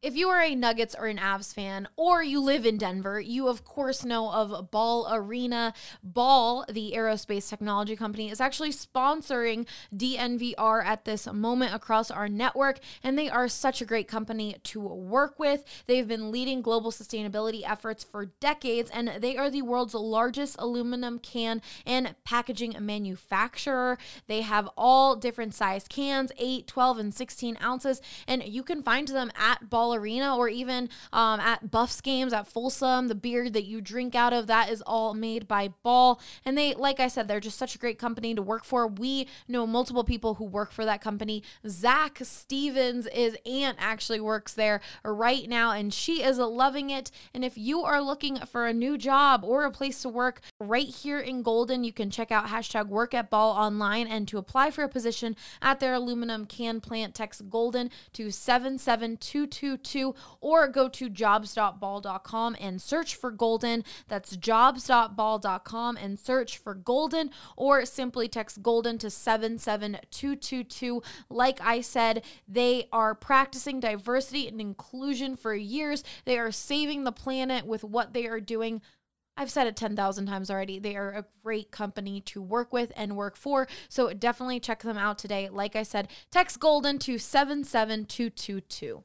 If you are a Nuggets or an Avs fan, or you live in Denver, you of course know of Ball Arena. Ball, the aerospace technology company, is actually sponsoring DNVR at this moment across our network, and they are such a great company to work with. They've been leading global sustainability efforts for decades, and they are the world's largest aluminum can and packaging manufacturer. They have all different size cans 8, 12, and 16 ounces, and you can find them at Ball Arena or even um, at Buffs games at Folsom. The beer that you drink out of that is all made by Ball, and they, like I said, they're just such a great company to work for. We know multiple people who work for that company. Zach Stevens, is aunt actually works there right now, and she is loving it. And if you are looking for a new job or a place to work right here in Golden, you can check out hashtag work at ball online and to apply for a position at their aluminum can plant, text Golden to 77222 or go to jobs.ball.com and search for Golden. That's jobs.ball.com and search for Golden or simply text Golden to 77222. Like I said, they are practicing diversity and inclusion for years. They are saving the planet with what they are doing. I've said it 10,000 times already. They are a great company to work with and work for. So definitely check them out today. Like I said, text Golden to 77222.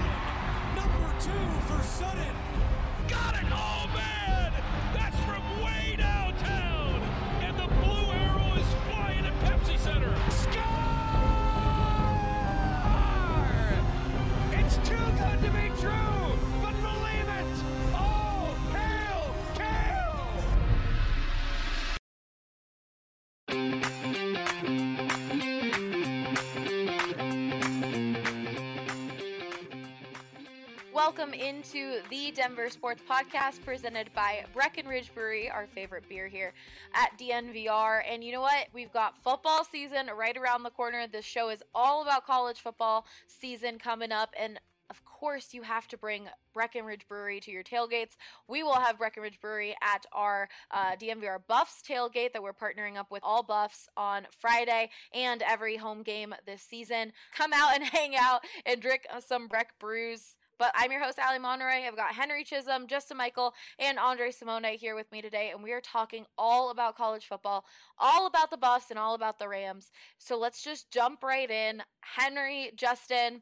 Two for Sutton. Got it! Oh, man! Welcome into the Denver Sports Podcast presented by Breckenridge Brewery, our favorite beer here at DNVR. And you know what? We've got football season right around the corner. This show is all about college football season coming up. And of course, you have to bring Breckenridge Brewery to your tailgates. We will have Breckenridge Brewery at our uh, DNVR Buffs tailgate that we're partnering up with all Buffs on Friday and every home game this season. Come out and hang out and drink some Breck brews. But I'm your host, Ali Monroy. I've got Henry Chisholm, Justin Michael, and Andre Simone here with me today, and we are talking all about college football, all about the Buffs, and all about the Rams. So let's just jump right in. Henry, Justin,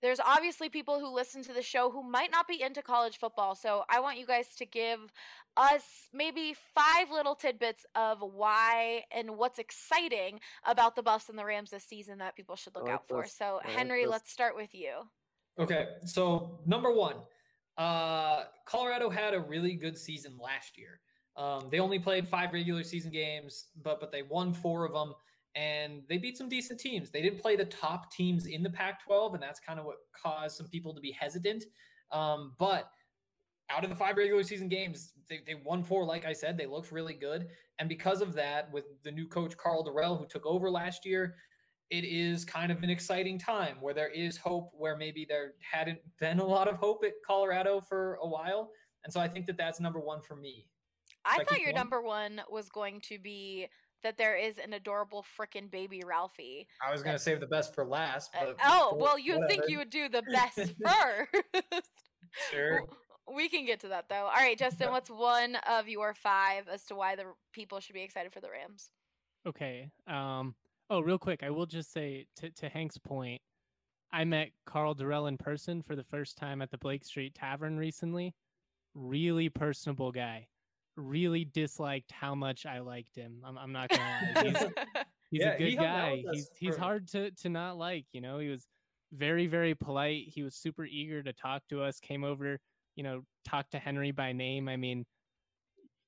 there's obviously people who listen to the show who might not be into college football. So I want you guys to give us maybe five little tidbits of why and what's exciting about the Buffs and the Rams this season that people should look like out for. So, like Henry, this. let's start with you. Okay, so number one, uh, Colorado had a really good season last year. Um, they only played five regular season games, but but they won four of them, and they beat some decent teams. They didn't play the top teams in the Pac-12, and that's kind of what caused some people to be hesitant. Um, but out of the five regular season games, they, they won four. Like I said, they looked really good, and because of that, with the new coach Karl Dorrell, who took over last year, it is kind of an exciting time where there is hope where maybe there hadn't been a lot of hope at Colorado for a while. And so I think that that's number one for me. I Should thought keep your going? number one was going to be that there is an adorable frickin' baby Ralphie. I was going to save the best for last. Uh, But oh, well, you think you would do the best first. Sure. We can get to that though. All right, Justin, what's one of your five as to why the people should be excited for the Rams? Okay. Um. Oh, real quick, I will just say to to Hank's point, I met Karl Dorrell in person for the first time at the Blake Street Tavern recently. Really personable guy. Really disliked how much I liked him. I'm, I'm not gonna lie. He's, he's Yeah, a good out guy. He's he's hard to to not like. You know, he was very very polite. He was super eager to talk to us. Came over, you know, talked to Henry by name. I mean,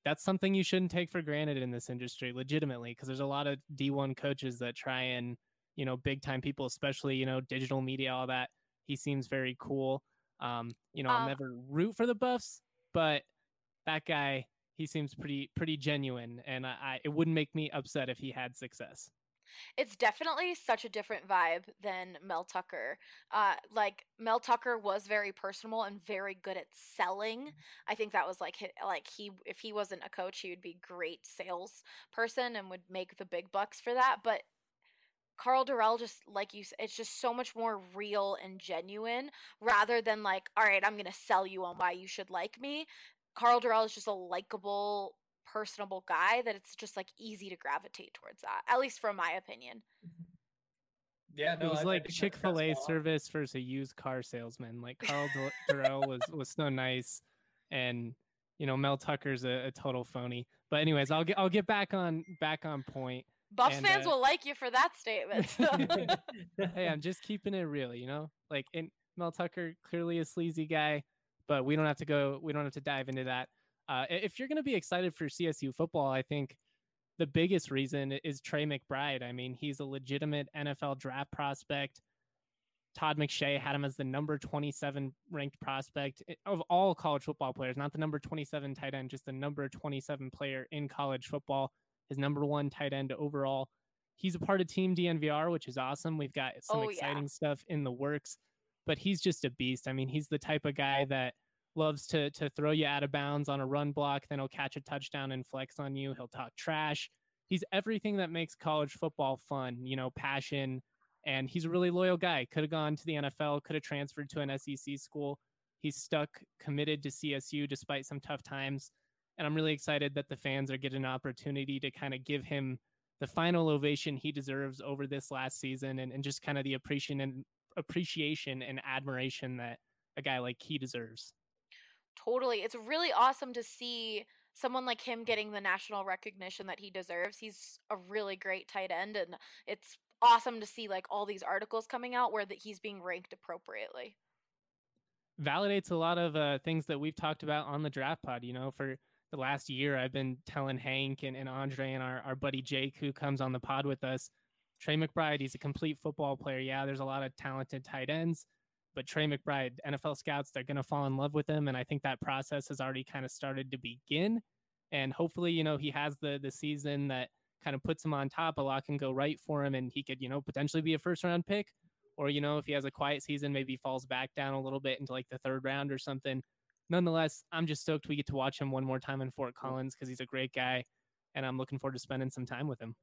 that's something you shouldn't take for granted in this industry, legitimately, because there's a lot of D1 coaches that try and you know, big time people, especially, you know, digital media, all that. He seems very cool. Um, you know, I'll Um, never root for the Buffs, but that guy, he seems pretty pretty genuine, and I, I it wouldn't make me upset if he had success. It's definitely such a different vibe than Mel Tucker. Uh, like Mel Tucker was very personable and very good at selling. I think that was like like he if he wasn't a coach, he would be great sales person and would make the big bucks for that. But Karl Dorrell just like you, it's just so much more real and genuine rather than like, all right, I'm gonna sell you on why you should like me. Karl Dorrell is just a likable, personable guy that it's just like easy to gravitate towards that. At least from my opinion. Yeah, no, it was I- I like think Chick Fil A service versus a used car salesman. Like Karl Dorrell was was so nice, and you know Mel Tucker's a, a total phony. But anyways, I'll get I'll get back on back on point. Buffs And, fans uh, will like you for that statement. hey, I'm just keeping it real, you know. Like, in Mel Tucker clearly a sleazy guy, but we don't have to go. We don't have to dive into that. Uh, if you're going to be excited for CSU football, I think the biggest reason is Trey McBride. I mean, he's a legitimate NFL draft prospect. Todd McShay had him as the number 27 ranked prospect of all college football players, not the number 27 tight end, just the number 27 player in college football. His number one tight end overall. He's a part of Team DNVR, which is awesome. We've got some Oh, yeah. exciting stuff in the works, but he's just a beast. I mean, he's the type of guy that loves to to throw you out of bounds on a run block, then he'll catch a touchdown and flex on you. He'll talk trash. He's everything that makes college football fun, you know, passion, and he's a really loyal guy. Could have gone to the NFL, could have transferred to an SEC school. He's stuck committed to CSU despite some tough times. And I'm really excited that the fans are getting an opportunity to kind of give him the final ovation he deserves over this last season and, and just kind of the appreciation and appreciation and admiration that a guy like he deserves. Totally. It's really awesome to see someone like him getting the national recognition that he deserves. He's a really great tight end and it's awesome to see like all these articles coming out where that he's being ranked appropriately. validates a lot of uh, things that we've talked about on the draft pod. You know, for the last year, I've been telling Hank and, and Andre and our, our buddy Jake, who comes on the pod with us, Trey McBride, he's a complete football player. Yeah, there's a lot of talented tight ends, but Trey McBride, NFL scouts, they're going to fall in love with him. And I think that process has already kind of started to begin. And hopefully, you know, he has the the season that kind of puts him on top. A lot can go right for him, and he could, you know, potentially be a first round pick or you know if he has a quiet season maybe falls back down a little bit into like the third round or something nonetheless i'm just stoked we get to watch him one more time in fort collins because he's a great guy and i'm looking forward to spending some time with him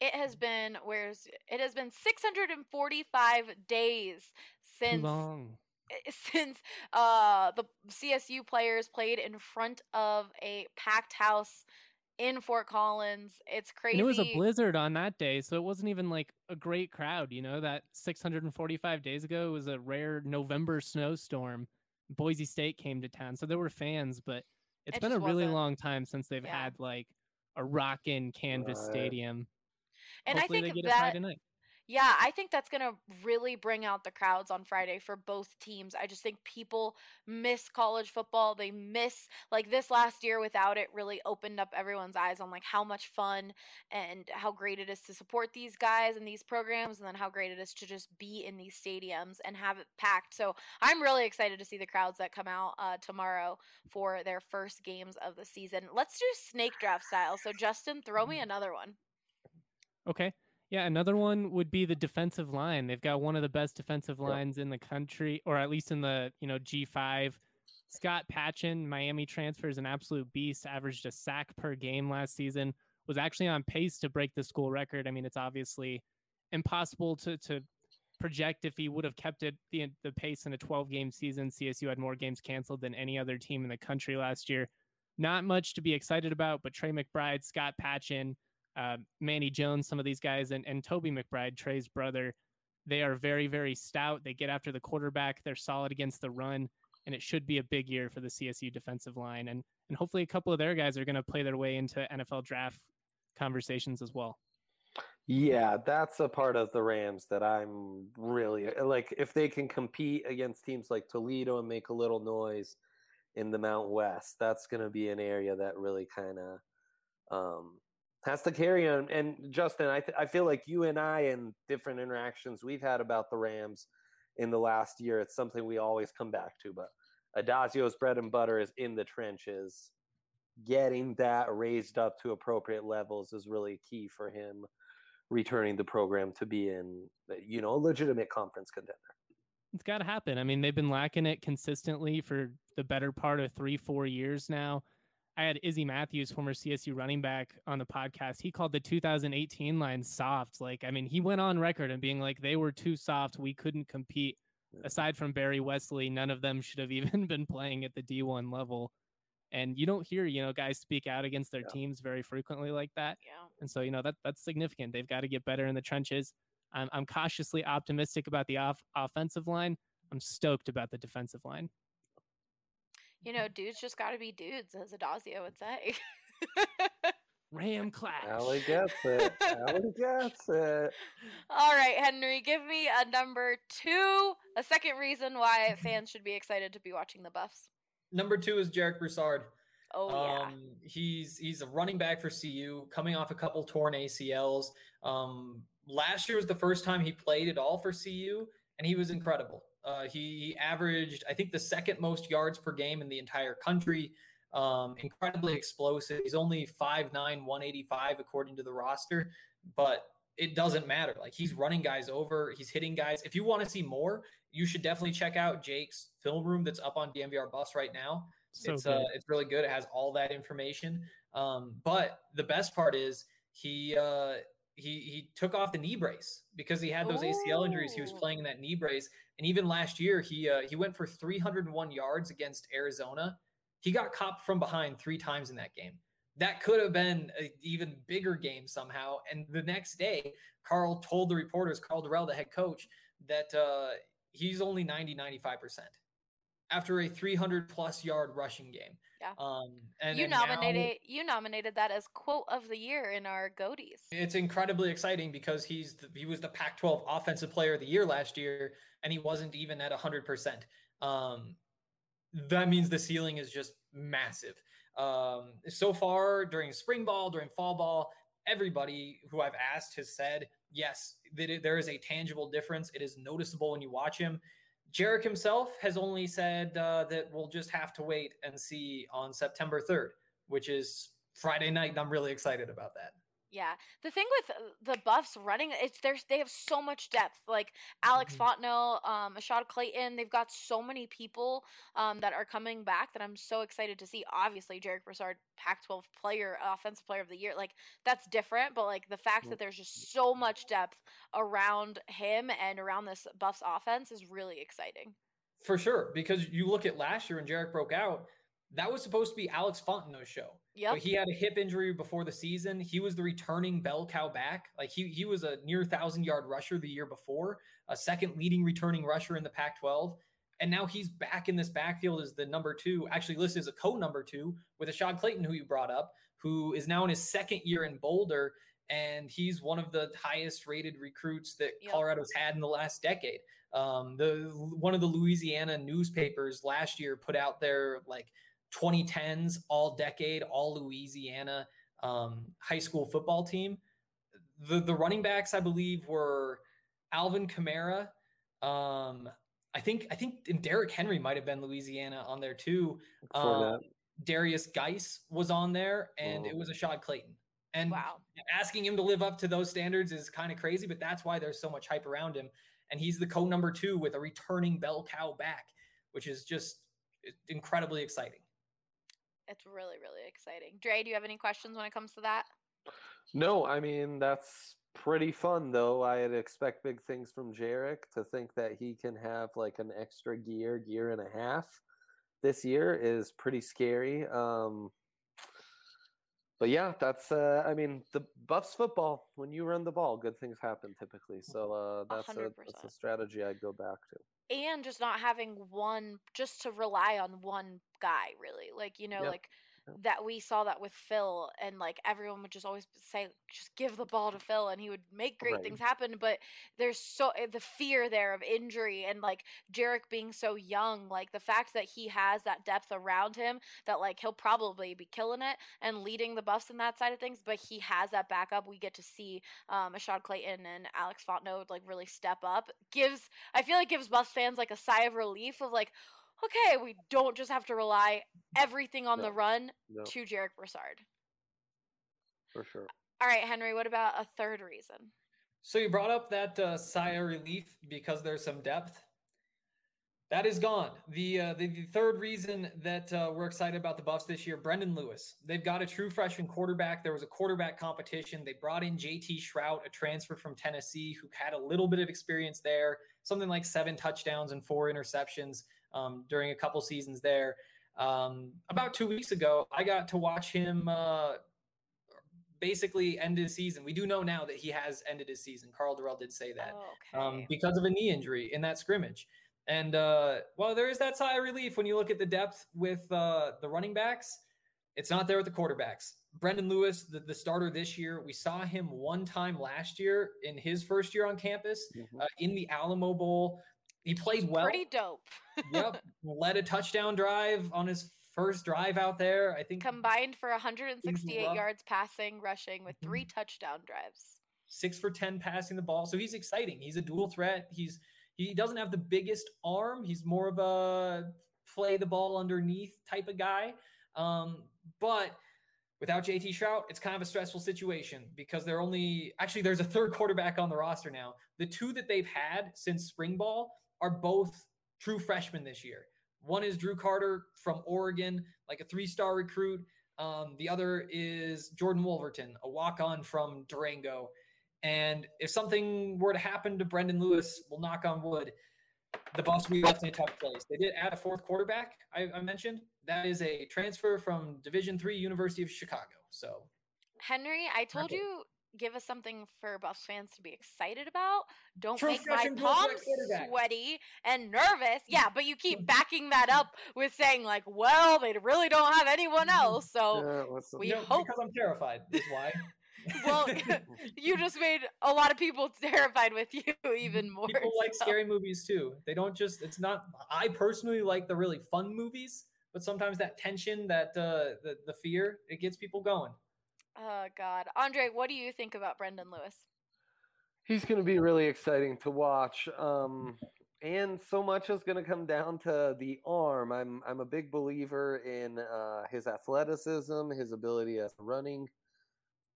It has been where's it has been 645 days too since long since uh the CSU players played in front of a packed house in Fort Collins. It's crazy. and it was a blizzard on that day so it wasn't even like a great crowd you know that 645 days ago was a rare november snowstorm boise state came to town so there were fans but it's It been a really wasn't- long time since they've yeah. had like a rockin' canvas Right. stadium and Hopefully I think that it Friday night. Yeah, I think that's going to really bring out the crowds on Friday for both teams. I just think people miss college football. They miss like this last year without it really opened up everyone's eyes on like how much fun and how great it is to support these guys and these programs and then how great it is to just be in these stadiums and have it packed. So, I'm really excited to see the crowds that come out uh, tomorrow for their first games of the season. Let's do snake draft style. So, Justin, throw me another one. Okay. Yeah, another one would be the defensive line. They've got one of the best defensive lines in the country, or at least in the you know G5. Scott Patchan, Miami transfer, is an absolute beast. Averaged a sack per game last season. Was actually on pace to break the school record. I mean, it's obviously impossible to to project if he would have kept it the the pace in a 12 game season. CSU had more games canceled than any other team in the country last year. Not much to be excited about, but Trey McBride, Scott Patchan, uh, Manny Jones, some of these guys, and, and Toby McBride, Trey's brother, they are very, very stout. They get after the quarterback. They're solid against the run, and it should be a big year for the CSU defensive line. And and hopefully a couple of their guys are going to play their way into NFL draft conversations as well. Yeah, that's a part of the Rams that I'm really like. If they can compete against teams like Toledo and make a little noise in the Mount West, that's going to be an area that really kind of um, has to carry on. And Justin, I th- I feel like you and I and different interactions we've had about the Rams in the last year, it's something we always come back to. But Addazio's bread and butter is in the trenches. Getting that raised up to appropriate levels is really key for him returning the program to be in, you know, a legitimate conference contender. It's got to happen. I mean, they've been lacking it consistently for the better part of three, four years now. I had Izzy Matthews, former CSU running back, on the podcast. He called the 2018 line soft. Like, I mean, he went on record and being like, they were too soft. We couldn't compete. Aside from Barry Wesley, none of them should have even been playing at the D1 level. And you don't hear, you know, guys speak out against their Yeah. teams very frequently like that. Yeah. And so, you know, that that's significant. They've got to get better in the trenches. I'm, I'm cautiously optimistic about the off- offensive line. I'm stoked about the defensive line. You know, dudes just got to be dudes, as Addazio would say. Ram clash. Allie gets it. Allie gets it. All right, Henry, give me a number two, a second reason why fans should be excited to be watching the Buffs. Number two is Jarek Broussard. Oh yeah, Um, he's he's a running back for CU, coming off a couple torn ACLs. Um, last year was the first time he played at all for CU, and he was incredible. Uh, he, he averaged, I think, the second most yards per game in the entire country. Um, incredibly explosive. He's only 5'9", 185 according to the roster, but it doesn't matter. Like he's running guys over, he's hitting guys. If you want to see more, you should definitely check out Jake's film room that's up on DNVR Bus right now So it's uh, it's really good. It has all that information. Um, but the best part is he uh, he he took off the knee brace because he had those ACL injuries. He was playing in that knee brace, and even last year he uh, he went for 301 yards against Arizona. He got copped from behind three times in that game. That could have been an even bigger game somehow. And the next day, Karl told the reporters, Karl Dorrell, the head coach, that uh, he's only 90, 95% after a 300 plus yard rushing game. Yeah. Um, and you and now nominated you nominated that as quote of the year in our Goaties. it's incredibly exciting because he's the, he was the Pac-12 offensive player of the year last year, and he wasn't even at 100%. Um, that means the ceiling is just massive. Um, so far during spring ball, during fall ball, everybody who I've asked has said yes, that it- there is a tangible difference. It is noticeable when you watch him. Jarek himself has only said uh, that we'll just have to wait and see on September 3rd, which is Friday night, and I'm really excited about that. Yeah, the thing with uh, the Buffs running, it's there's they have so much depth. Like Alex Mhm. Fontenot, um, Ashaad Clayton, they've got so many people um, that are coming back that I'm so excited to see. Obviously, Jarek Broussard, Pac-12 player, offensive player of the year, like that's different. But like the fact that there's just so much depth around him and around this Buffs offense is really exciting. For sure, because you look at last year when Jarek broke out, that was supposed to be Alex Fontenot's show. Yeah. But he had a hip injury before the season. He was the returning bell cow back. Like he he was a near thousand yard rusher the year before, a second leading returning rusher in the Pac-12. And now he's back in this backfield as the number two, actually listed as a co-number two with Ashaad Clayton, who you brought up, who is now in his second year in Boulder. And he's one of the highest rated recruits that Yep. Colorado's had in the last decade. Um, the one of the Louisiana newspapers last year put out their like 2010s all decade, all Louisiana um, high school football team. The the running backs, I believe, were Alvin Kamara. Um, I think I think and Derrick Henry might have been Louisiana on there too. Um, Darius Geis was on there, and Oh. it was a Ashaad Clayton. And Wow. asking him to live up to those standards is kind of crazy, but that's why there's so much hype around him. And he's the co number two with a returning bell cow back, which is just incredibly exciting. It's really really exciting. Dre, do you have any questions when it comes to that? No, I mean that's pretty fun though. I'd expect big things from Jarek. To think that he can have like an extra gear, gear and a half this year is pretty scary. Um, but yeah, that's uh, I mean the Buffs football. When you run the ball, good things happen typically. So uh, that's a, that's a strategy I'd go back to. And just not having one just to rely on one guy really like you know Yep. like that we saw that with Phil and like everyone would just always say just give the ball to Phil and he would make great Right. things happen but there's so eh, the fear there of injury and like Jarek being so young like the fact that he has that depth around him that like he'll probably be killing it and leading the Buffs in that side of things but he has that backup. We get to see um Ashaad Clayton and Alex Fontenot like really step up. Gives I feel like gives Buffs fans like a sigh of relief of like okay we don't just have to rely everything on the run No, to Jarek Broussard. for sure. All right, Henry, what about a third reason? So you brought up that uh, sigh of relief because there's some depth. That is gone. The uh, the, the third reason that uh, we're excited about the Buffs this year, Brendan Lewis. They've got a true freshman quarterback. There was a quarterback competition. They brought in JT Shrout, a transfer from Tennessee, who had a little bit of experience there, something like seven touchdowns and four interceptions um, during a couple seasons there. Um, about two weeks ago, I got to watch him uh, basically end his season. We do know now that he has ended his season. Karl Dorrell did say that Oh, um, because of a knee injury in that scrimmage. And uh, well, there is that sigh of relief when you look at the depth with uh, the running backs. It's not there with the quarterbacks. Brendan Lewis, the, the starter this year, we saw him one time last year in his first year on campus Mhm. uh, in the Alamo Bowl. He played well. Pretty dope. yep, led a touchdown drive on his first drive out there. I think Combined for 168 yards passing, rushing with three Mm-hmm. touchdown drives. six for 10 passing the ball. So he's exciting. He's a dual threat. He's he doesn't have the biggest arm. He's more of a play the ball underneath type of guy. Um, but without JT Shrout, it's kind of a stressful situation because they're only actually there's a third quarterback on the roster now. The two that they've had since spring ball are both true freshmen this year. One is Drew Carter from Oregon, like a three-star recruit. Um, the other is Jordan Wolverton, a walk-on from Durango. And if something were to happen to Brendan Lewis, we'll knock on wood, the Buffs will be left in a tough place. They did add a fourth quarterback, I, I mentioned. That is a transfer from Division Three, University of Chicago. So Henry, I told Perfect. you give us something for Buffs fans to be excited about. Don't True make my palms sweaty and nervous. Mm-hmm. Yeah, but you keep backing that up with saying like, well, they really don't have anyone mm-hmm. else. So Yeah, we you know, hope because I'm terrified is why. Well you just made a lot of people terrified with you even more. People like so- scary movies too. They don't just. It's not. I personally like the really fun movies, but sometimes that tension, that uh, the the fear, it gets people going. Oh God, Andre, what do you think about Brendan Lewis? He's going to be really exciting to watch. Um, and so much is going to come down to the arm. I'm I'm a big believer in uh, his athleticism, his ability as running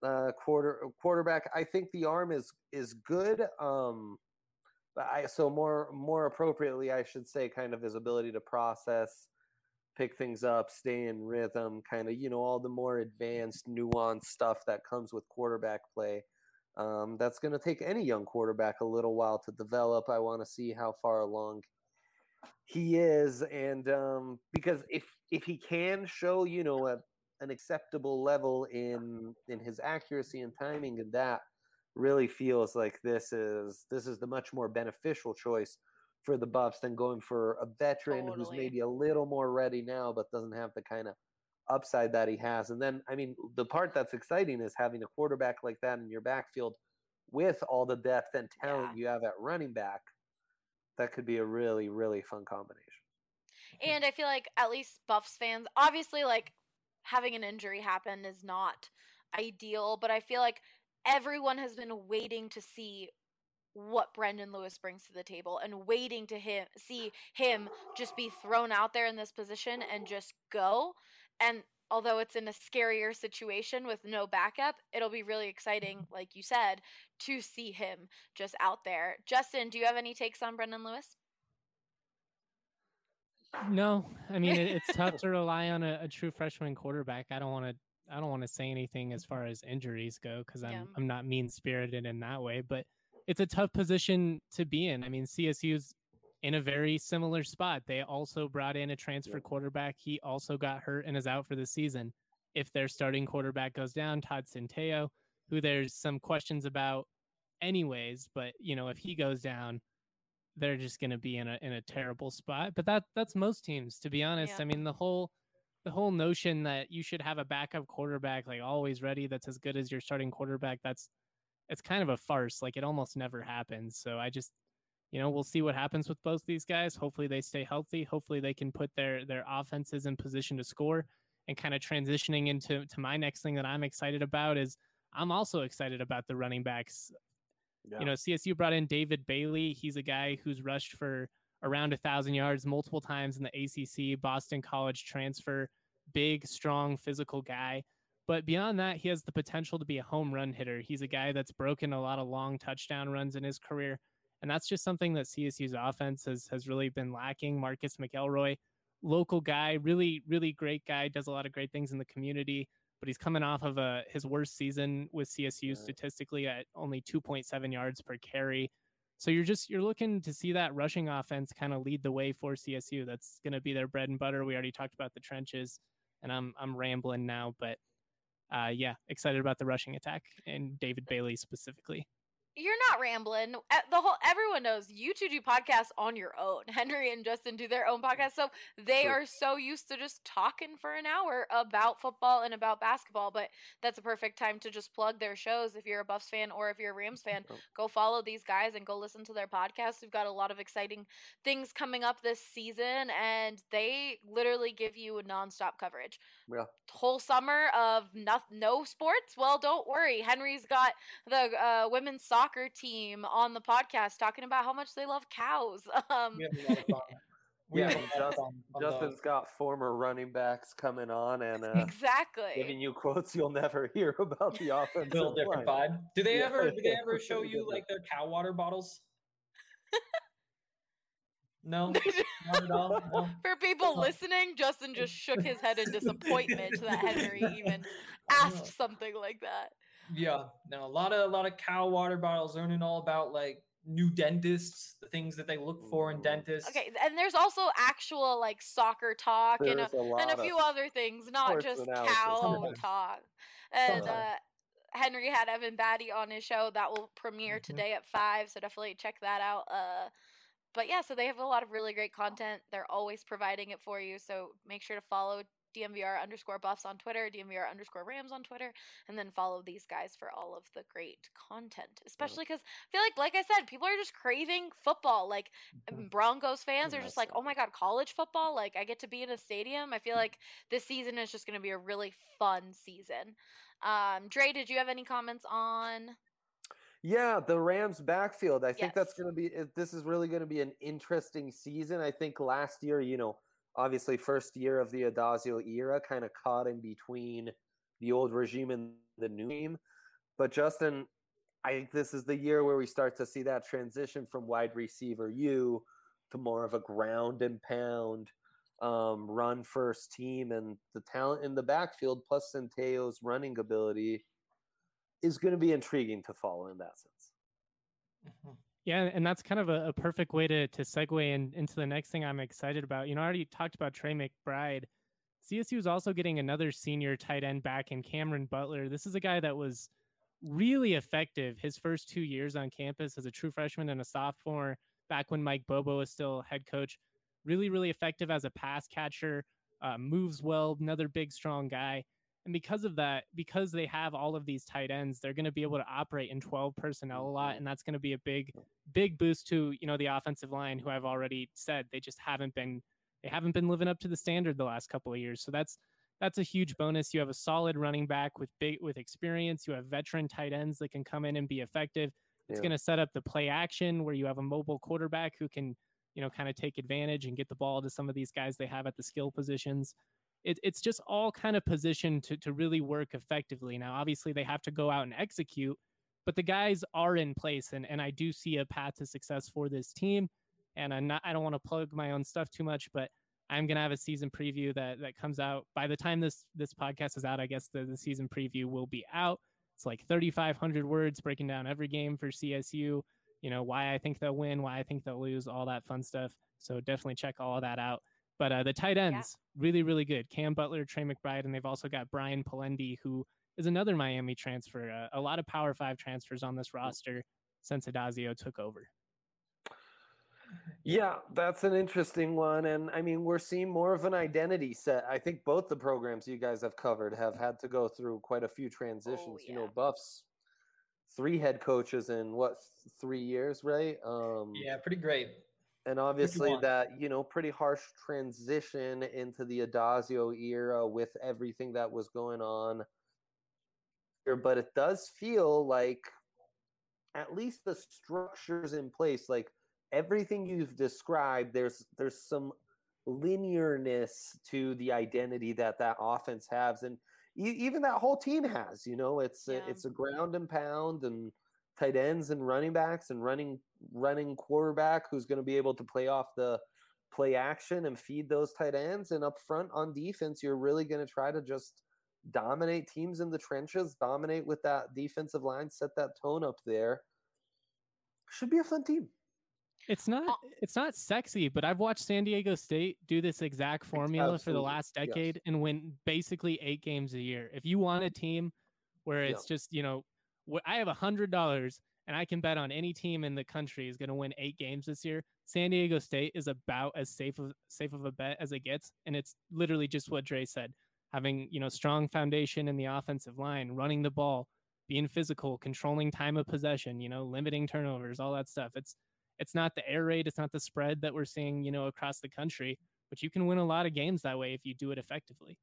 uh, quarter quarterback. I think the arm is is good. Um, but I so more more appropriately, I should say, kind of his ability to process, pick things up, stay in rhythm, kind of you know all the more advanced, nuanced stuff that comes with quarterback play. Um, that's going to take any young quarterback a little while to develop. I want to see how far along he is, and um, because if if he can show you know a, an acceptable level in in his accuracy and timing, and that really feels like this is this is the much more beneficial choice for the Buffs than going for a veteran who's maybe a little more ready now, but doesn't have the kind of upside that he has. And then, I mean, the part that's exciting is having a quarterback like that in your backfield with all the depth and talent you have at running back. That could be a really, really fun combination. And I feel like at least Buffs fans, obviously, like having an injury happen is not ideal, but I feel like everyone has been waiting to see what Brendan Lewis brings to the table and waiting to him see him just be thrown out there in this position and just go. And although it's in a scarier situation with no backup, it'll be really exciting, like you said, to see him just out there. Justin, do you have any takes on Brendan Lewis? No, I mean it, it's tough to rely on a, a true freshman quarterback. I don't want to. I don't want to say anything as far as injuries go because I'm Yeah. I'm not mean spirited in that way. But it's a tough position to be in. I mean CSU's in a very similar spot. They also brought in a transfer quarterback. He also got hurt and is out for the season. If their starting quarterback goes down, Todd Centeo, who there's some questions about, anyways. But you know if he goes down, they're just going to be in a in a terrible spot. But that that's most teams, to be honest. Yeah. I mean, the whole the whole notion that you should have a backup quarterback like always ready that's as good as your starting quarterback that's it's kind of a farce like it almost never happens so i just you know we'll see what happens with both these guys hopefully they stay healthy hopefully they can put their their offenses in position to score and kind of transitioning into to my next thing that i'm excited about is i'm also excited about the running backs Yeah. you know csu brought in david bailey he's a guy who's rushed for around a thousand yards multiple times in the ACC, Boston College transfer, big, strong, physical guy. But beyond that, he has the potential to be a home run hitter. He's a guy that's broken a lot of long touchdown runs in his career. And that's just something that CSU's offense has, has really been lacking. Marcus McElroy, local guy, really, really great guy, does a lot of great things in the community, but he's coming off of a, his worst season with CSU statistically at only 2.7 yards per carry. So you're just you're looking to see that rushing offense kind of lead the way for CSU. That's going to be their bread and butter. We already talked about the trenches, and I'm I'm rambling now, but uh, yeah, excited about the rushing attack and David Bailey specifically. You're not rambling. The whole everyone knows you two do podcasts on your own. Henry and Justin do their own podcast, so they are so used to just talking for an hour about football and about basketball. But that's a perfect time to just plug their shows. If you're a Buffs fan or if you're a Rams fan, go follow these guys and go listen to their podcast. We've got a lot of exciting things coming up this season, and they literally give you nonstop coverage Yeah. whole summer of no, no sports well don't worry henry's got the uh, women's soccer team on the podcast talking about how much they love cows um We have a lot of fun. Yeah, have a lot of Just- fun those. Justin's got former running backs coming on and uh, exactly giving you quotes you'll never hear about the offense. Little different line. vibe. Do they Yeah. ever do they ever show you like their cow water bottles? No, not at all. No? for people listening justin just shook his head in disappointment that henry even asked something like that Yeah, no, a lot of a lot of cow water bottles learning all about like new dentists, the things that they look for in dentists. okay and there's also actual like soccer talk and a, a and a few other things, not just cow talk. And uh, Henry had Evan Batty on his show that will premiere Mhm. today at five, so definitely check that out. Uh, but yeah, so they have a lot of really great content. They're always providing it for you, so make sure to follow DNVR underscore buffs on Twitter, DNVR underscore Rams on Twitter, and then follow these guys for all of the great content. Especially because I feel like, like I said, people are just craving football. Like Mhm. Broncos fans are just like, oh my god, college football! Like I get to be in a stadium. I feel like this season is just going to be a really fun season. Um, Dre, did you have any comments on? Yeah, the Rams backfield. I think that's going to be this is really going to be an interesting season. I think last year, you know, obviously first year of the Addazio era kind of caught in between the old regime and the new regime. But Justin, I think this is the year where we start to see that transition from wide receiver you to more of a ground and pound um, run first team and the talent in the backfield plus Centeo's running ability is going to be intriguing to follow in that sense. Mhm. Yeah, and that's kind of a, a perfect way to to segue in, into the next thing I'm excited about. You know, I already talked about Trey McBride. CSU is also getting another senior tight end back in Cameron Butler. This is a guy that was really effective his first two years on campus as a true freshman and a sophomore, back when Mike Bobo was still head coach. Really, really effective as a pass catcher, uh, moves well, another big, strong guy. And because of that, because they have all of these tight ends, they're going to be able to operate in 12 personnel a lot. And that's going to be a big, big boost to, you know, the offensive line, who I've already said they just haven't been, they haven't been living up to the standard the last couple of years. So that's, that's a huge bonus. You have a solid running back with big, with experience. You have veteran tight ends that can come in and be effective. It's Yeah. going to set up the play action where you have a mobile quarterback who can, you know, kind of take advantage and get the ball to some of these guys they have at the skill positions it, it's just all kind of positioned to, to really work effectively. Now, obviously, they have to go out and execute, but the guys are in place, and, and I do see a path to success for this team. And I'm not, I don't want to plug my own stuff too much, but I'm gonna have a season preview that that comes out by the time this this podcast is out. I guess the, the season preview will be out. It's like 3,500 words breaking down every game for CSU. You know why I think they'll win, why I think they'll lose, all that fun stuff. So definitely check all of that out. But uh, the tight ends, really, really good. Cam Butler, Trey McBride, and they've also got Brian Polendey, who is another Miami transfer. Uh, a lot of Power Five transfers on this roster since Addazio took over. Yeah, that's an interesting one. And I mean, we're seeing more of an identity set. I think both the programs you guys have covered have had to go through quite a few transitions. You know. Buffs, three head coaches in what, three years, right? Um, Yeah, pretty great. And obviously that you know pretty harsh transition into the Addazio era with everything that was going on here, but it does feel like at least the structures in place like everything you've described there's there's some linearness to the identity that that offense has and even that whole team has you know it's a, Yeah. it's a ground and pound and tight ends and running backs and running running quarterback who's going to be able to play off the play action and feed those tight ends and up front on defense you're really going to try to just dominate teams in the trenches dominate with that defensive line set that tone up there should be a fun team It's not Uh, it's not sexy, but I've watched San Diego State do this exact formula for the absolutely, last yes. decade and win basically eight games a year. If you want a team where Yeah. it's just, you know, I have a hundred dollars and I can bet on any team in the country is going to win eight games this year. San Diego State is about as safe of safe of a bet as it gets, and it's literally just what Dre said: having you know strong foundation in the offensive line, running the ball, being physical, controlling time of possession, you know, limiting turnovers, all that stuff. It's it's not the air raid, it's not the spread that we're seeing, you know, across the country, but you can win a lot of games that way if you do it effectively.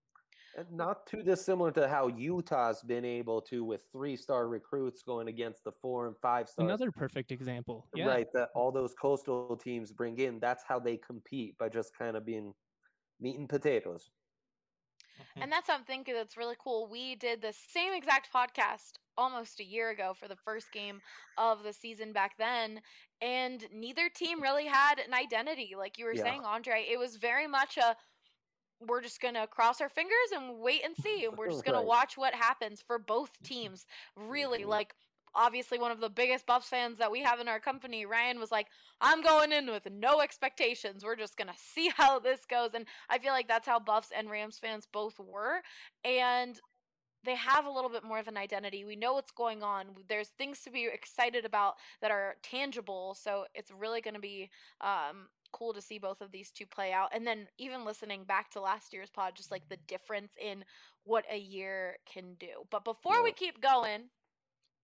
And not too dissimilar to how Utah's been able to with three star recruits going against the four and five stars. Another perfect example. Yeah. Right, that all those coastal teams bring in. That's how they compete by just kind of being meat and potatoes. And mm-hmm. that's something that's really cool. We did the same exact podcast almost a year ago for the first game of the season back then, and neither team really had an identity. Like you were Yeah. saying, Andre, it was very much a we're just gonna cross our fingers and wait and see, and we're just gonna Right. watch what happens for both teams. Really, Mhm. like obviously one of the biggest Buffs fans that we have in our company, Ryan was like, I'm going in with no expectations. We're just going to see how this goes. And I feel like that's how Buffs and Rams fans both were. And they have a little bit more of an identity. We know what's going on. There's things to be excited about that are tangible. So it's really going to be um, cool to see both of these two play out. And then even listening back to last year's pod, just like the difference in what a year can do. But before we keep going,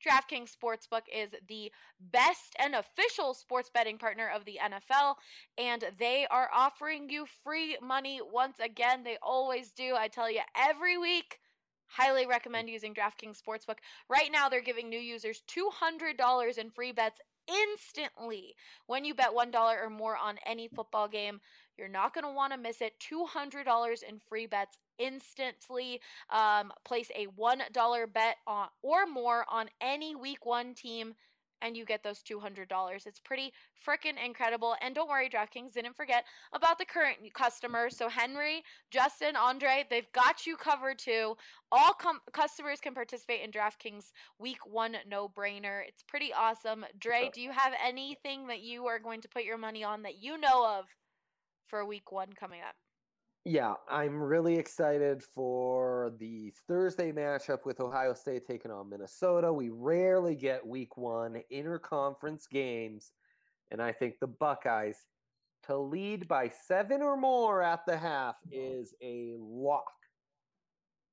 DraftKings Sportsbook is the best and official sports betting partner of the NFL, and they are offering you free money once again. They always do. I tell you every week. Highly recommend mm. using DraftKings Sportsbook. Right now, they're giving new users $200 in free bets instantly when you bet $1 or more on any football game. You're not going to want to miss it. $200 in free bets instantly. Um, place a $1 bet on or more on any week one team. And you get those $200. It's pretty freaking incredible. And don't worry, DraftKings didn't forget about the current customers. So, Henry, Justin, Andre, they've got you covered too. All com- customers can participate in DraftKings Week One No Brainer. It's pretty awesome. Dre, do you have anything that you are going to put your money on that you know of for Week One coming up? Yeah, I'm really excited for the Thursday matchup with Ohio State taking on Minnesota. We rarely get week one interconference games, and I think the Buckeyes to lead by seven or more at the half is a lock.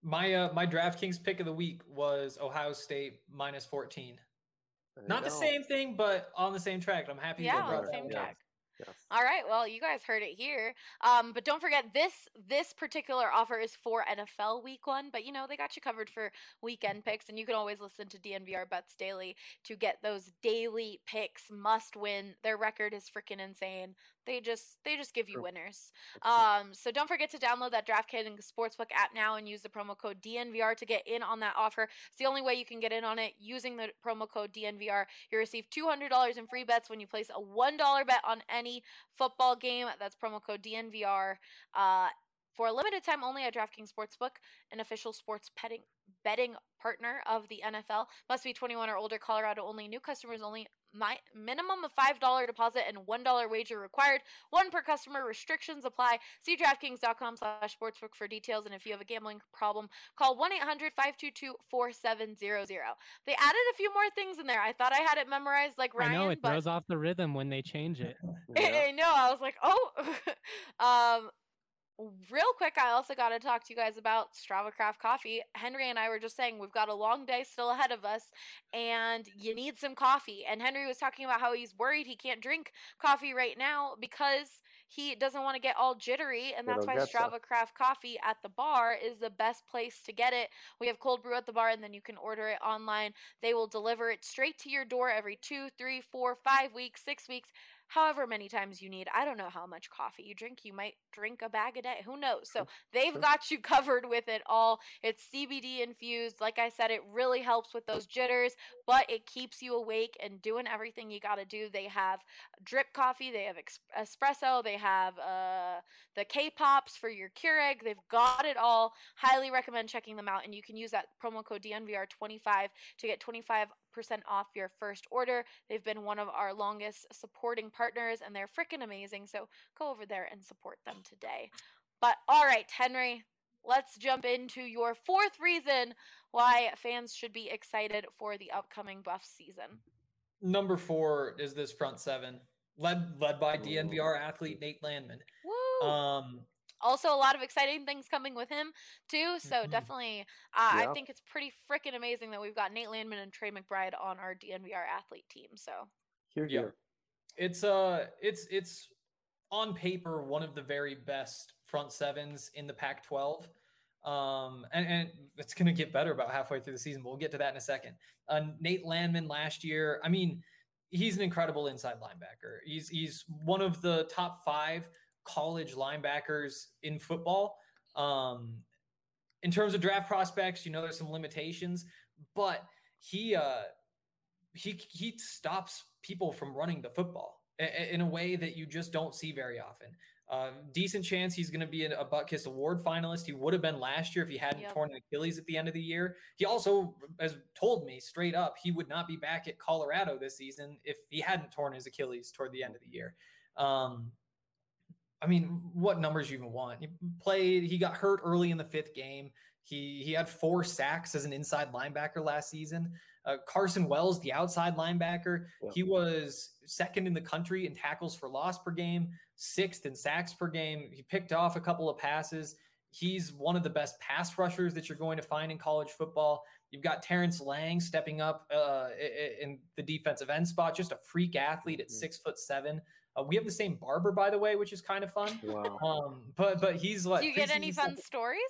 My uh, my DraftKings pick of the week was Ohio State minus 14. I Not the same thing, but on the same track. I'm happy. Yeah, on the same one. track. Yes. All right, well, you guys heard it here. Um, but don't forget this this particular offer is for NFL Week One, but you know they got you covered for weekend picks, and you can always listen to DNVR Bets Daily to get those daily picks. Must win. Their record is freaking insane. They just they just give you winners. Um, so don't forget to download that DraftKings Sportsbook app now and use the promo code DNVR to get in on that offer. It's the only way you can get in on it using the promo code DNVR. You receive $200 in free bets when you place a $1 bet on any football game. That's promo code DNVR. Uh, for a limited time only at DraftKings Sportsbook, an official sports betting betting partner of the NFL. Must be 21 or older. Colorado only. New customers only. My minimum of $5 deposit and $1 wager required. One per customer. Restrictions apply. See DraftKings.com slash sportsbook for details. And if you have a gambling problem, call 1-800-522-4700. They added a few more things in there. I thought I had it memorized like Ryan. I know it but throws off the rhythm when they change it. I know. I was like, oh. um, real quick, I also got to talk to you guys about Strava Craft Coffee. Henry and I were just saying we've got a long day still ahead of us, and you need some coffee. And Henry was talking about how he's worried he can't drink coffee right now because he doesn't want to get all jittery, and that's why. Strava Craft Coffee at the bar is the best place to get it. We have cold brew at the bar, and then you can order it online. They will deliver it straight to your door every two, three, four, five weeks, six weeks however many times you need. I don't know how much coffee you drink. You might drink a bag a day. Who knows? So they've Sure. got you covered with it all. It's CBD infused. Like I said, it really helps with those jitters, but it keeps you awake and doing everything you got to do. They have drip coffee, they have ex- espresso, they have uh, the K pops for your Keurig. They've got it all. Highly recommend checking them out. And you can use that promo code DNVR25 to get 25% off your first order. They've been one of our longest supporting partners and they're freaking amazing. So go over there and support them today. But all right, Henry, let's jump into your fourth reason why fans should be excited for the upcoming Buff season. Number four is this front seven, led led by DNVR athlete Nate Landman. Woo! Um, also, a lot of exciting things coming with him too. So Mhm. definitely, uh, I think it's pretty freaking amazing that we've got Nate Landman and Trey McBride on our DNVR athlete team. So Here, Yeah. here. it's uh it's it's on paper one of the very best front sevens in the Pac-12. Um, and, and it's going to get better about halfway through the season, but we'll get to that in a second. Uh, Nate Landman last year, I mean, he's an incredible inside linebacker. He's he's one of the top five college linebackers in football. Um, in terms of draft prospects, you know, there's some limitations, but he uh, he he stops people from running the football in a way that you just don't see very often. Uh, decent chance he's going to be a Butkus Award finalist. He would have been last year if he hadn't Yep. torn an Achilles at the end of the year. He also has told me straight up he would not be back at Colorado this season if he hadn't torn his Achilles toward the end of the year. Um, I mean, what numbers you even want? He played. He got hurt early in the fifth game. He he had four sacks as an inside linebacker last season. Uh, Carson Wells, the outside linebacker, Yeah. he was second in the country in tackles for loss per game, sixth in sacks per game. He picked off a couple of passes. He's one of the best pass rushers that you're going to find in college football. You've got Terrence Lang stepping up uh, in the defensive end spot, just a freak athlete at Mhm. six foot seven. Uh, we have the same barber, by the way, which is kind of fun. Wow. Um, but but he's like, do you get any fun stuff- stories?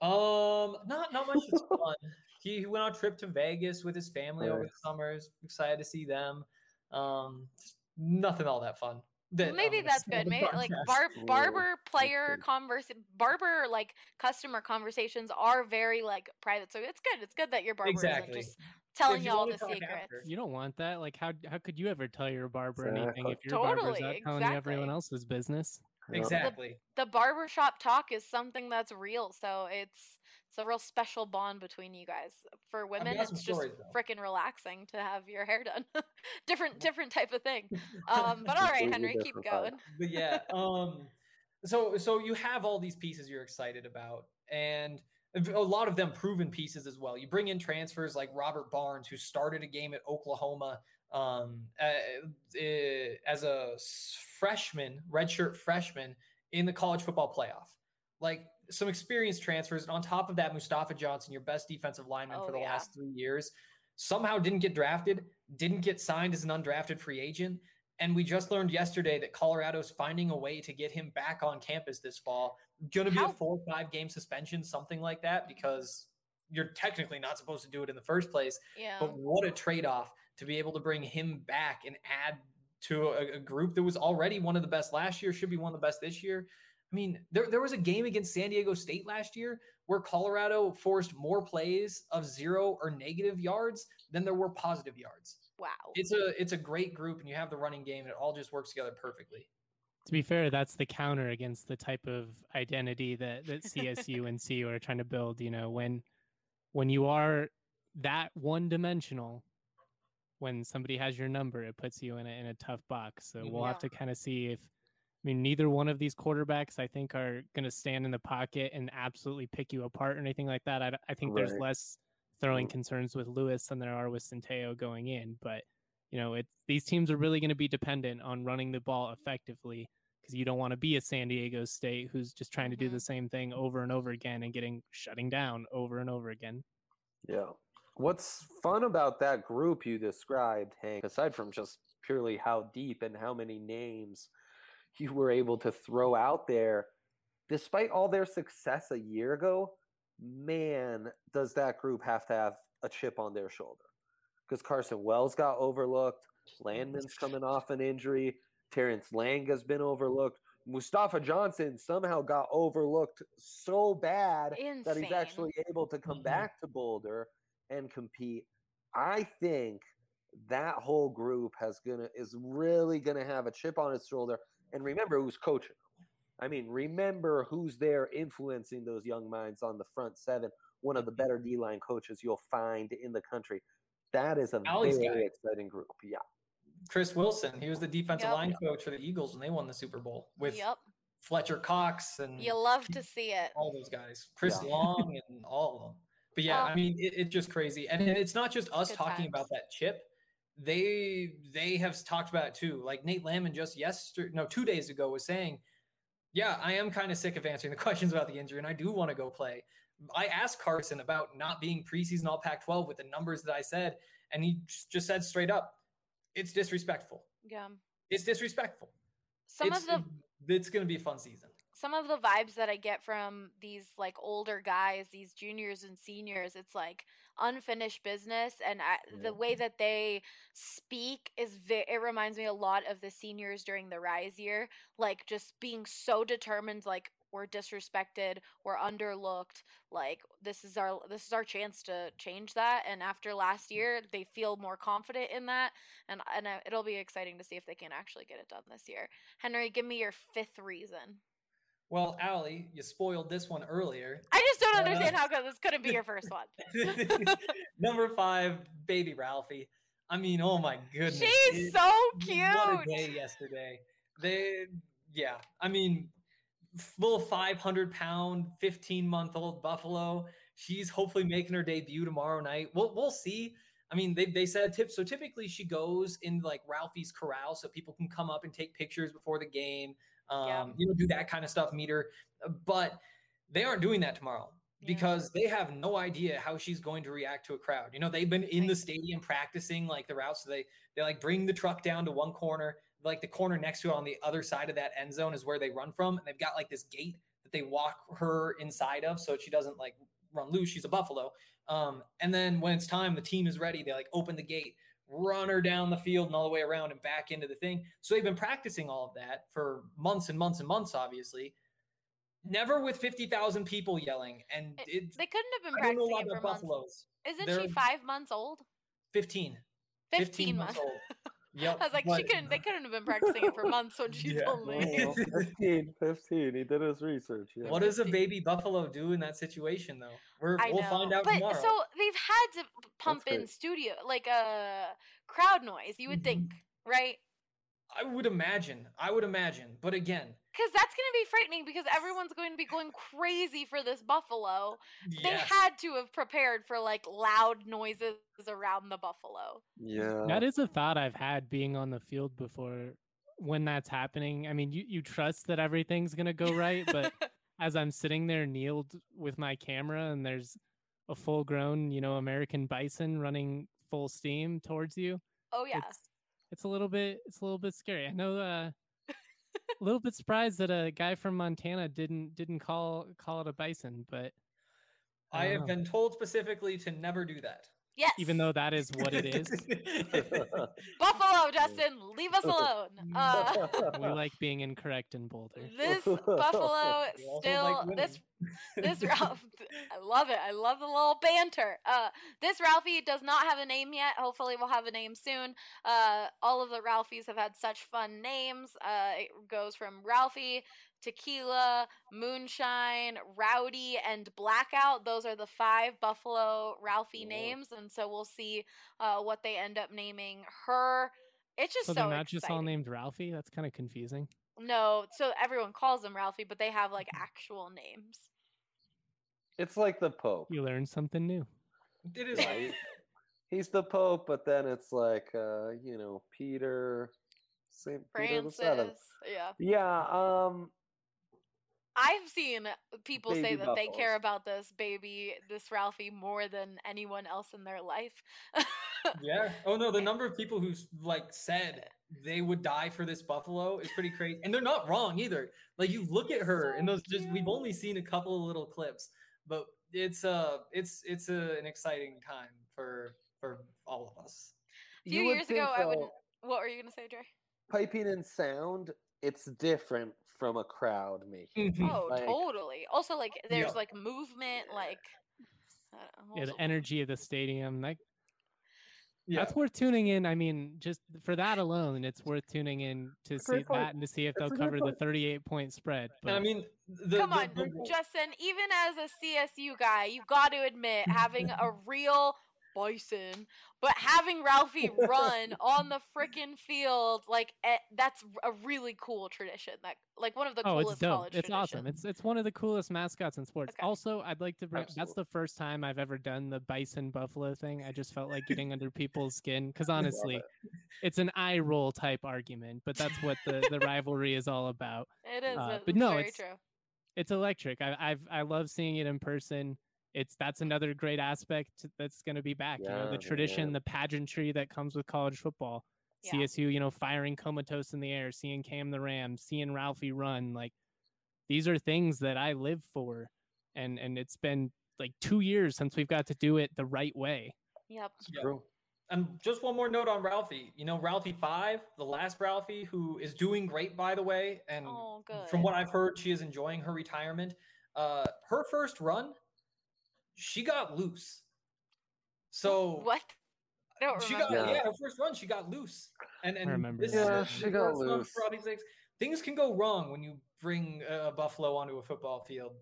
um, not not much is fun. He, he went on a trip to Vegas with his family over the summers. Excited to see them. Um, nothing all that fun. that Maybe I'm that's good. the Maybe like bar- barber player good. converse barber like customer conversations are very like private. So it's good. It's good that your barber Exactly. isn't just telling you you all the secrets. You don't want that. Like, how how could you ever tell your barber anything if your barber's Totally, out telling you everyone else's business? Exactly. The barbershop talk is something that's real. So it's it's a real special bond between you guys. For women, got some it's just stories, freaking relaxing to have your hair done. different different type of thing. Um, but all right, Henry, keep going. but yeah um so so you have all these pieces you're excited about and a lot of them proven pieces as well you bring in transfers like robert barnes who started a game at oklahoma um as a freshman redshirt freshman in the college football playoff like some experienced transfers and on top of that mustafa johnson your best defensive lineman Oh, for the yeah. last three years somehow didn't get drafted didn't get signed as an undrafted free agent and we just learned yesterday that Colorado's finding a way to get him back on campus this fall. Going to be How- a four or five game suspension, something like that, because you're technically not supposed to do it in the first place. Yeah. But what a trade off to be able to bring him back and add to a, a group that was already one of the best last year, should be one of the best this year. I mean, there, there was a game against San Diego State last year where Colorado forced more plays of zero or negative yards than there were positive yards Wow. it's a it's a great group and you have the running game and it all just works together perfectly To be fair, that's the counter against the type of identity that that CSU and CU are trying to build. You know, when when you are that one dimensional, when somebody has your number, it puts you in a in a tough box. So we'll Yeah. have to kind of see if I mean neither one of these quarterbacks I think are going to stand in the pocket and absolutely pick you apart or anything like that. I, I think there's less throwing Mm. concerns with Lewis than there are with Centeio going in, but you know, it's these teams are really going to be dependent on running the ball effectively because you don't want to be a San Diego State who's just trying to do the same thing over and over again and getting shutting down over and over again. Yeah. What's fun about that group you described, Hank, aside from just purely how deep and how many names you were able to throw out there, despite all their success a year ago, man, does that group have to have a chip on their shoulder? Because Carson Wells got overlooked, Landman's coming off an injury, Terrence Lang has been overlooked. Mustafa Johnson somehow got overlooked so bad that he's actually able to come Mhm. back to Boulder and compete. I think that whole group has gonna is really gonna have a chip on its shoulder. And remember who's coaching them. I mean, remember who's there influencing those young minds on the front seven. One of the mm-hmm. better D line coaches you'll find in the country. That is a Alley's very guy. exciting group. Yeah. Chris Wilson. He was the defensive Yep. line coach for the Eagles when they won the Super Bowl with yep. Fletcher Cox and You love to see it. all those guys, Chris Yeah. Long and all of them. But yeah, Well- I mean, it, it's just crazy, and it's not just us Good talking about that chip. They they have talked about it too. Like Nate Landman just yesterday, no, two days ago was saying, "Yeah, I am kind of sick of answering the questions about the injury, and I do want to go play." I asked Carson about not being preseason All Pac-12 with the numbers that I said, and he just- just said straight up, "It's disrespectful. Yeah. It's disrespectful. Some it's, of the it's going to be a fun season." some of the vibes that I get from these like older guys, these juniors and seniors, it's like unfinished business, and I, the way that they speak is ve- it reminds me a lot of the seniors during the rise year, like just being so determined, like we're disrespected, we're underlooked, like this is our this is our chance to change that. And after last year, they feel more confident in that, and and uh, it'll be exciting to see if they can actually get it done this year. Henry, give me your fifth reason. Well, Allie, you spoiled this one earlier. I just don't Uh, understand how this couldn't be your first one. Number five, baby Ralphie. I mean, oh my goodness. She's it- so What a cute. day yesterday. They, yeah. I mean, little 500 pound, 15 month old Buffalo. She's hopefully making her debut tomorrow night. We'll, we'll see. I mean, they, they said tip. So typically she goes in like Ralphie's corral so people can come up and take pictures before the game. Um, Yeah. you know, do that kind of stuff, meet her. Uh, But they aren't doing that tomorrow Yeah. because they have no idea how she's going to react to a crowd. You know, they've been in the stadium practicing like the routes. So they they like bring the truck down to one corner, like the corner next to it on the other side of that end zone is where they run from, and they've got like this gate that they walk her inside of so she doesn't like run loose. She's a buffalo. Um, and then when it's time, the team is ready. They like open the gate, run her down the field and all the way around and back into the thing. So they've been practicing all of that for months and months and months, obviously. Never with 50,000 people yelling. And It- it's, They couldn't have been I don't know practicing it for months. buffaloes. Isn't They're- she five months old? 15. 15, months. old. Yep. I was like, she couldn't. They couldn't have been practicing it for months when she's Yeah. only. Oh, 15, 15. He did his research. Yeah. What does a baby buffalo do in that situation, though? We're, I we'll know. find out but tomorrow. so they've had to p- pump in great. studio like a crowd noise. You would Mhm. think, right? I would imagine. I would imagine. But again, Because that's going to be frightening because everyone's going to be going crazy for this buffalo. They had to have prepared for like loud noises around the buffalo. Yeah. That is a thought I've had being on the field before when that's happening. I mean, you, you trust that everything's going to go right, but as I'm sitting there kneeled with my camera and there's a full grown, you know, American bison running full steam towards you, oh yeah. it's it's a little bit it's a little bit scary. I know uh a little bit surprised that a guy from Montana didn't didn't call call it a bison, but I don't have know. been told specifically to never do that. Yes. even though that is what it is. Buffalo, Justin, leave us alone. Uh, we like being incorrect in Boulder. this buffalo still like this winning. this Ralph I love it. I love the little banter. Uh this Ralphie does not have a name yet. Hopefully we'll have a name soon. Uh all of the Ralphies have had such fun names. Uh it goes from Ralphie tequila, moonshine, rowdy, and blackout. Those are the five Buffalo Ralphie Yeah. names, and so we'll see uh, what they end up naming her. It's just So so, they're not just all named Ralphie. That's kind of confusing. No, so everyone calls them Ralphie, but they have like actual names. It's like the Pope. You learn something new. It is. right? He's the Pope, but then it's like uh, you know, Peter, Saint Peter the Seventh. Francis, yeah. Yeah, um, I've seen people say Baby that they care about this baby, this Ralphie, more than anyone else in their life. Yeah. Oh no, the number of people who like said they would die for this buffalo is pretty crazy, and they're not wrong either. Like you look at her, and those just we've only seen a couple of little clips, but it's uh it's it's a, an exciting time for for all of us. A few you would years think, ago, I wouldn't. What were you gonna say, Dre? piping and sound. It's different from a crowd making. Mhm. Oh, Like- totally. Also, like, there's Yeah. like movement, like. I Yeah, the energy of the stadium. Like Yeah. that's worth tuning in. I mean, just for that alone, it's worth tuning in to a see great point. that and to see if That's they'll a great cover the 38 point spread. But And I mean, the, Come the- on, the- Justin. Even as a CSU guy, you got to admit having a real bison, but having Ralphie run on the freaking field, like eh, that's a really cool tradition. That like one of the oh, coolest it's dope. college It's awesome. It's it's one of the coolest mascots in sports. Okay. Also, I'd like to bring. That's the first time I've ever done the bison buffalo thing. I just felt like getting under people's skin because honestly, it. it's an eye roll type argument, but that's what the the rivalry is all about. It is, uh, but no, very it's- true. it's electric. I, I've I love seeing it in person. It's that's another great aspect that's going to be back. you know, the tradition, yeah. the pageantry that comes with college football. Yeah. CSU, you know, firing comatose in the air, seeing Cam the Ram, seeing Ralphie run. Like these are things that I live for, and and it's been like two years since we've got to do it the right way. Yep. Yeah. True. And just one more note on Ralphie. You know, Ralphie five, the last Ralphie, who is doing great by the way, and Oh, good. from what I've heard, she is enjoying her retirement. Uh, her first run, she got loose. So What? I don't she remember. got Yeah. yeah. her first run, she got loose. And and remember this Yeah, the she got loose. for Ralphie six. Things can go wrong when you bring a buffalo onto a football field.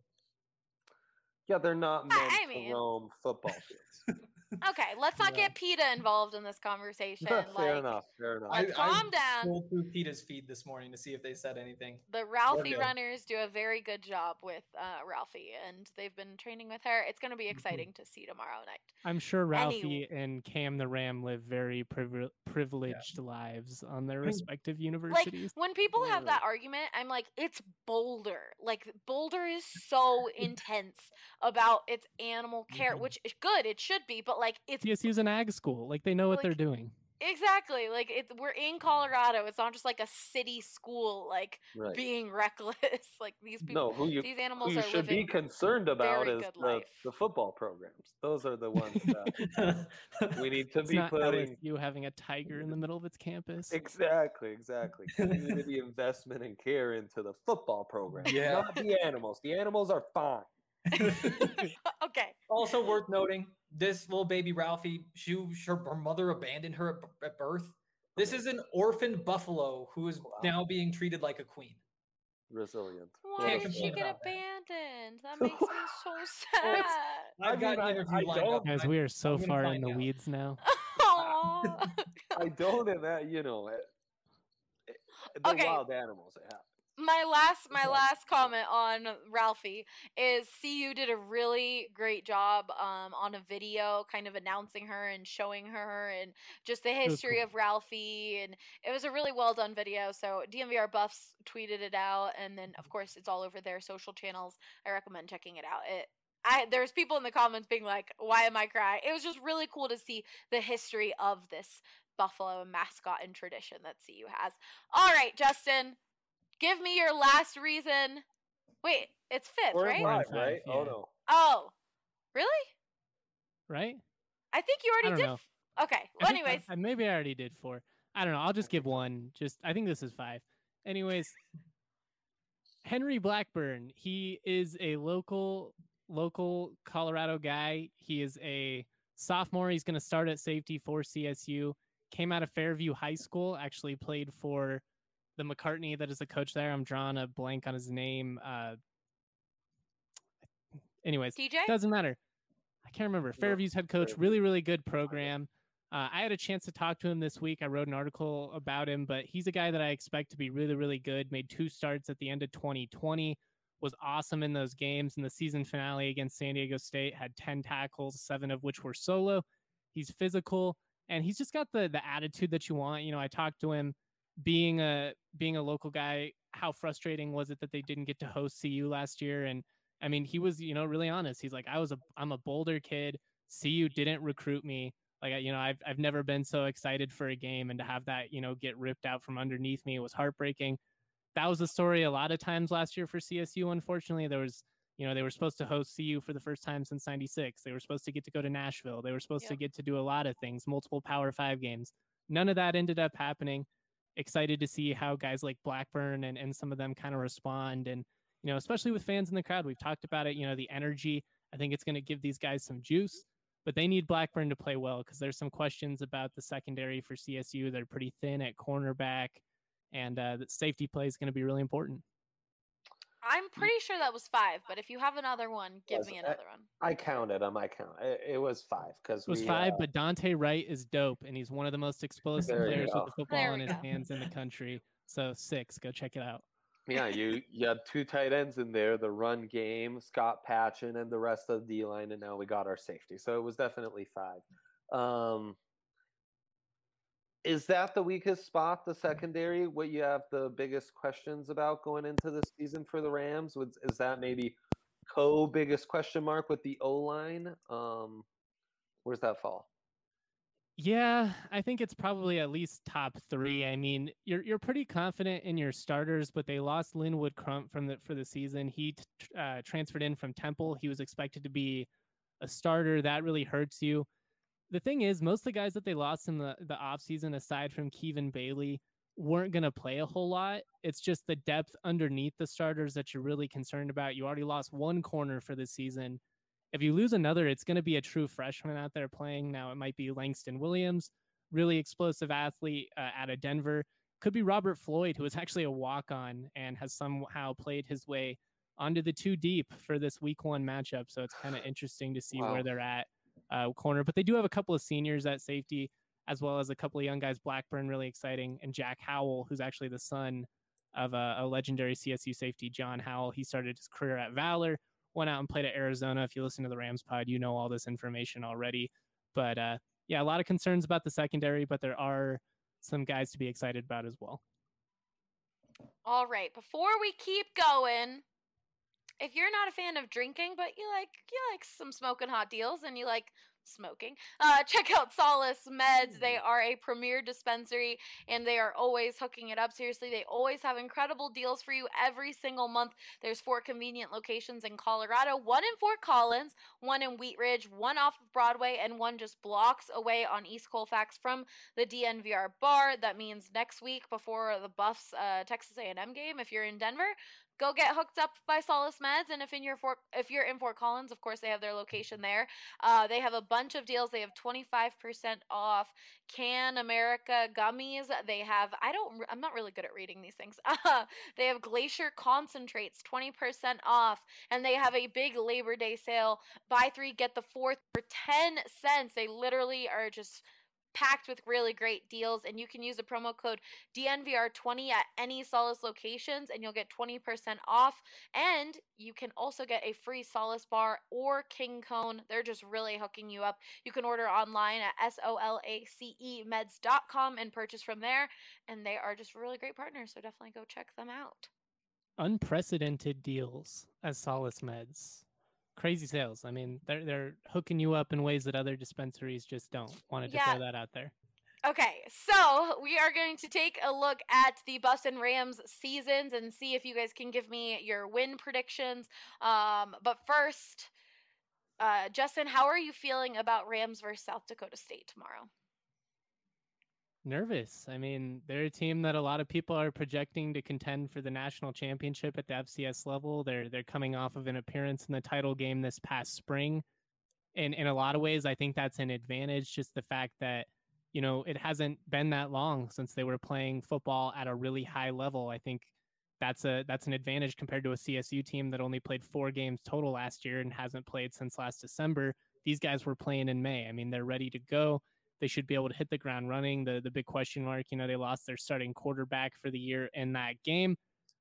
Yeah, they're not meant I to roam football fields. Okay, let's not Yeah. get PETA involved in this conversation. fair like, enough. Fair enough. Like, calm down. Scrolled through PETA's feed this morning to see if they said anything. The Ralphie good. runners do a very good job with uh, Ralphie, and they've been training with her. It's going to be Mm-hmm. exciting to see tomorrow night. I'm sure Any- Ralphie and Cam the Ram live very privi- privileged lives on their mean, respective Like universities. when people have that argument, I'm like, it's Boulder. Like Boulder is so intense about its animal care, Mhm. which is good. It should be, but like it's CSU's an ag school. Like they know what they're doing. exactly like it. We're in Colorado. It's not just like a city school, like right. being reckless. like these people, No, who you these who animals you are should be concerned about is the, the football programs. Those are the ones that we need to It's be not putting. LSU having a tiger in the middle of its campus. Exactly, exactly. Community investment and care into the football program. Yeah. Not the animals. The animals are fine. okay. also worth noting, this little baby Ralphie, she, her, her mother abandoned her at, at birth. This is an orphaned buffalo who is Wow. now being treated like a queen. Resilient. Why Can't did she get about that. abandoned? That makes me so sad. I I've got mean, I- interview I don't- up. Guys, we are so I'm far in the out. weeds now. Aw. I don't, and that you know, it, it, the Okay. wild animals. It happens. My last my last comment on Ralphie is CU did a really great job um, on a video kind of announcing her and showing her and just the history cool. of Ralphie. And it was a really well done video. So DNVR buffs tweeted it out. And then of course it's all over their social channels. I recommend checking it out. It I there's people in the comments being like why am I crying? It was just really cool to see the history of this Buffalo mascot and tradition that CU has. All right Justin Give me your last reason. Wait, it's 5th We're right? in We're in five, five, right? Oh no. Oh, really? Right? I think you I already don't did. know. Okay. Well, think I- anyways, I, maybe I already did four. I don't know. I'll just give one. Just I think this is five. Anyways, Henry Blackburn. He is a local local Colorado guy. He is a sophomore. He's going to start at safety for CSU. Came out of Fairview High School. Actually played for the McCartney that is the coach there. I'm drawing a blank on his name. Uh, anyways, TJ? doesn't matter. I can't remember. Fairview's head coach, really, really good program. Uh, I had a chance to talk to him this week. I wrote an article about him, but he's a guy that I expect to be really, really good. Made two starts at the end of 2020, was awesome in those games. In the season finale against San Diego State, had 10 tackles, seven of which were solo. He's physical and he's just got the the attitude that you want. You know, I talked to him being a being a local guy. How frustrating was it that they didn't get to host CU last year? And I mean, he was you know really honest. He's like, I was a I'm a Boulder kid. CU didn't recruit me. Like you know, I've I've never been so excited for a game, and to have that you know get ripped out from underneath me was heartbreaking. That was the story a lot of times last year for CSU. Unfortunately, there was you know they were supposed to host CU for the first time since '96. They were supposed to get to go to Nashville. They were supposed Yeah. to get to do a lot of things, multiple Power Five games. None of that ended up happening. Excited to see how guys like Blackburn and, and some of them kind of respond, and you know, especially with fans in the crowd. We've talked about it. You know, the energy. I think it's going to give these guys some juice, but they need Blackburn to play well because there's some questions about the secondary for CSU. They're pretty thin at cornerback, and uh, the safety play is going to be really important. I'm pretty sure that was five, but if you have another one, give Was me it? another one. I counted them. I count. It, it was five because It was we, five, uh, but Dante Wright is dope, and he's one of the most explosive players with the football There in his go. hands in the country. So six, go check it out. yeah, you you had two tight ends in there, the run game, Scott Patchan, and the rest of the D line, and now we got our safety. So it was definitely five. Um, is that the weakest spot, the secondary? What you have the biggest questions about going into the season for the Rams? Is that maybe co biggest question mark with the O line? Um, where's that fall? Yeah, I think it's probably at least top three. I mean, you're you're pretty confident in your starters, but they lost Linwood Crump from the for the season. He uh, transferred in from Temple. He was expected to be a starter. That really hurts you. The thing is, most of the guys that they lost in the the offseason, aside from Kevin Bailey, weren't going to play a whole lot. It's just the depth underneath the starters that you're really concerned about. You already lost one corner for the season. If you lose another, it's going to be a true freshman out there playing. Now, it might be Langston Williams, really explosive athlete uh, out of Denver. Could be Robert Floyd, who is actually a walk on and has somehow played his way onto the two deep for this week one matchup. So it's kind of interesting to see Wow. where they're at uh, corner. But they do have a couple of seniors at safety, as well as a couple of young guys. Blackburn, really exciting, and Jack Howell, who's actually the son of a, a legendary CSU safety, John Howell. He started his career at Valor, went out and played at Arizona. If you listen to the Rams pod, you know all this information already. But uh, yeah, a lot of concerns about the secondary, but there are some guys to be excited about as well. All right, before we keep going, if you're not a fan of drinking, but you like you like some smoking hot deals and you like smoking, uh, check out Solace Meds. They are a premier dispensary and they are always hooking it up. Seriously, they always have incredible deals for you every single month. There's four convenient locations in Colorado, one in Fort Collins, one in Wheat Ridge, one off of Broadway, and one just blocks away on East Colfax from the DNVR bar. That means next week before the Buffs uh, Texas A&M game, if you're in Denver, go get hooked up by Solace Meds. And if in your Fort, if you're in Fort Collins, of course they have their location there. Uh, they have a bunch of deals. They have 25% off Can America gummies. They have I don't I'm not really good at reading these things. they have Glacier concentrates 20% off, and they have a big Labor Day sale. Buy three get the fourth for 10 cents. They literally are just packed with really great deals and you can use the promo code DNVR20 at any Solace locations and you'll get 20% off and you can also get a free Solace bar or King Cone. They're just really hooking you up. You can order online at S-O-L-A-C-E meds.com and purchase from there and they are just really great partners so definitely go check them out. Unprecedented deals as Solace Meds. Crazy sales. I mean, they're they're hooking you up in ways that other dispensaries just don't. Wanted to Yeah. throw that out there. Okay, so we are going to take a look at the and Rams seasons and see if you guys can give me your win predictions. Um, but first, uh, Justin, how are you feeling about Rams versus South Dakota State tomorrow? Nervous. I mean, they're a team that a lot of people are projecting to contend for the national championship at the FCS level. They're they're coming off of an appearance in the title game this past spring. And in a lot of ways, I think that's an advantage. Just the fact that, you know, it hasn't been that long since they were playing football at a really high level. I think that's a that's an advantage compared to a CSU team that only played four games total last year and hasn't played since last December. These guys were playing in May. I mean, they're ready to go. They should be able to hit the ground running. The the big question mark, you know, they lost their starting quarterback for the year in that game,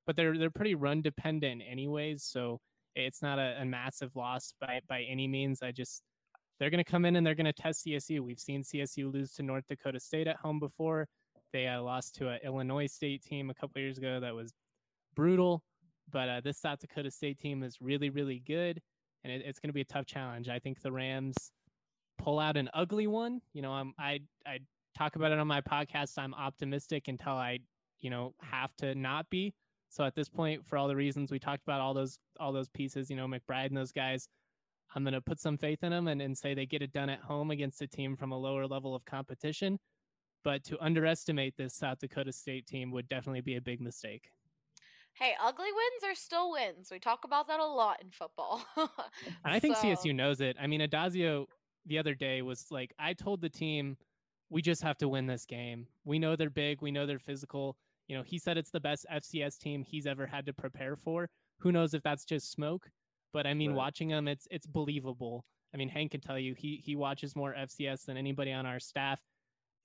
but they're they're pretty run dependent anyways. So it's not a, a massive loss by by any means. I just they're going to come in and they're going to test CSU. We've seen CSU lose to North Dakota State at home before. They uh, lost to an Illinois State team a couple years ago that was brutal. But uh, this South Dakota State team is really, really good, and it, it's going to be a tough challenge. I think the Rams pull out an ugly one. You know, I'm, I I talk about it on my podcast. I'm optimistic until I, you know, have to not be. So at this point, for all the reasons we talked about, all those all those pieces, you know, McBride and those guys, I'm going to put some faith in them and, and say they get it done at home against a team from a lower level of competition. But to underestimate this South Dakota State team would definitely be a big mistake. Hey, ugly wins are still wins. We talk about that a lot in football. and I think So- CSU knows it. I mean, Addazio the other day was like, I told the team, we just have to win this game. We know they're big. We know they're physical. You know, he said it's the best FCS team he's ever had to prepare for. Who knows if that's just smoke? But I mean, Right. watching him, it's it's believable. I mean, Hank can tell you he he watches more FCS than anybody on our staff.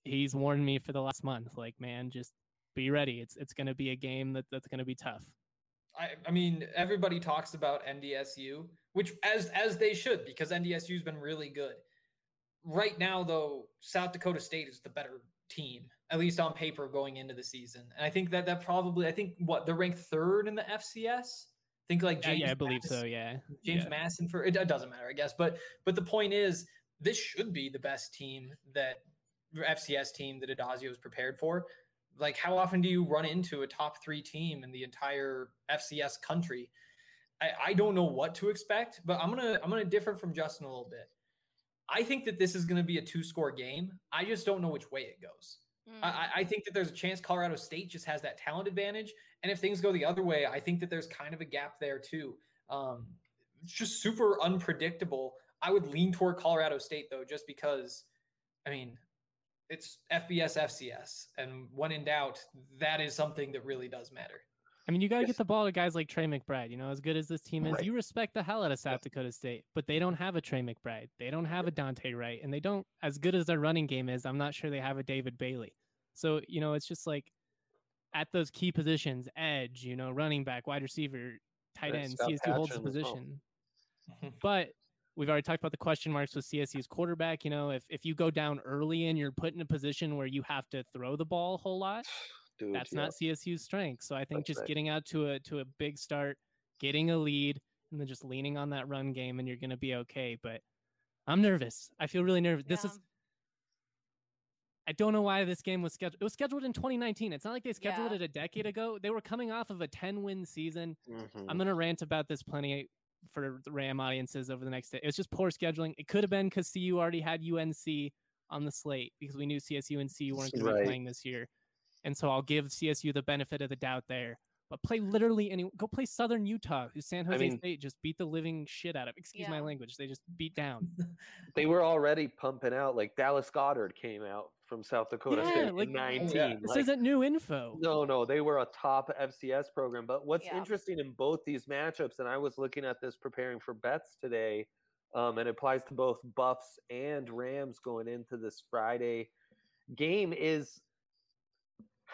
He's warned me for the last month, like, man, just be ready. It's it's going to be a game that that's going to be tough. I, I mean, everybody talks about NDSU, which as as they should, because NDSU's been really good. Right now, though, South Dakota State is the better team, at least on paper, going into the season. And I think that that probably, I think what they're ranked third in the FCS. I think like James yeah, I believe Madison- so. Yeah, James Yeah. Madison for it, it doesn't matter, I guess. But but the point is, this should be the best team that FCS team that Addazio is prepared for. Like, how often do you run into a top three team in the entire FCS country? I, I don't know what to expect, but I'm gonna I'm gonna differ from Justin a little bit. I think that this is gonna be a two score game. I just don't know which way it goes. Mm. I, I- I think that there's a chance Colorado State just has that talent advantage, and if things go the other way, I think that there's kind of a gap there too. Um, it's just super unpredictable. I would lean toward Colorado State though, just because. I mean, it's FBS FCS, and when in doubt, that is something that really does matter. I mean, you got to Yes. get the ball to guys like Trey McBride. You know, as good as this team is, Right. you respect the hell out of South Dakota State, but they don't have a Trey McBride. They don't have a Dante Wright, and they don't, as good as their running game is, I'm not sure they have a David Bailey. So, you know, it's just like at those key positions, edge, you know, running back, wide receiver, tight end, Scott CSU holds the Patchan as well. position. But we've already talked about the question marks with CSU's quarterback. You know, if, if you go down early and you're put in a position where you have to throw the ball a whole lot, Dude, that's yeah. not CSU's strength. So I think That's just right. getting out to a to a big start, getting a lead, and then just leaning on that run game, and you're gonna be okay. But I'm nervous. I feel really nervous. This is. I don't know why this game was scheduled. It was scheduled in 2019. It's not like they scheduled Yeah. it a decade ago. They were coming off of a 10 win season. Mhm. I'm gonna rant about this plenty for the Ram audiences over the next day. It was just poor scheduling. It could have been because CU already had UNC on the slate because we knew CSU and CU weren't going to Right. be playing this year, and so I'll give CSU the benefit of the doubt there. But play literally any. Go play Southern Utah, who San Jose mean- State just beat the living shit out of. Excuse my language. They just beat down. They were already pumping out like Dallas Goedert came out from South Dakota Yeah, State like- in 19. This like, isn't new info. No, no, they were a top FCS program. But what's Yeah. interesting in both these matchups, and I was looking at this preparing for bets today, um, and it applies to both Buffs and Rams going into this Friday game, is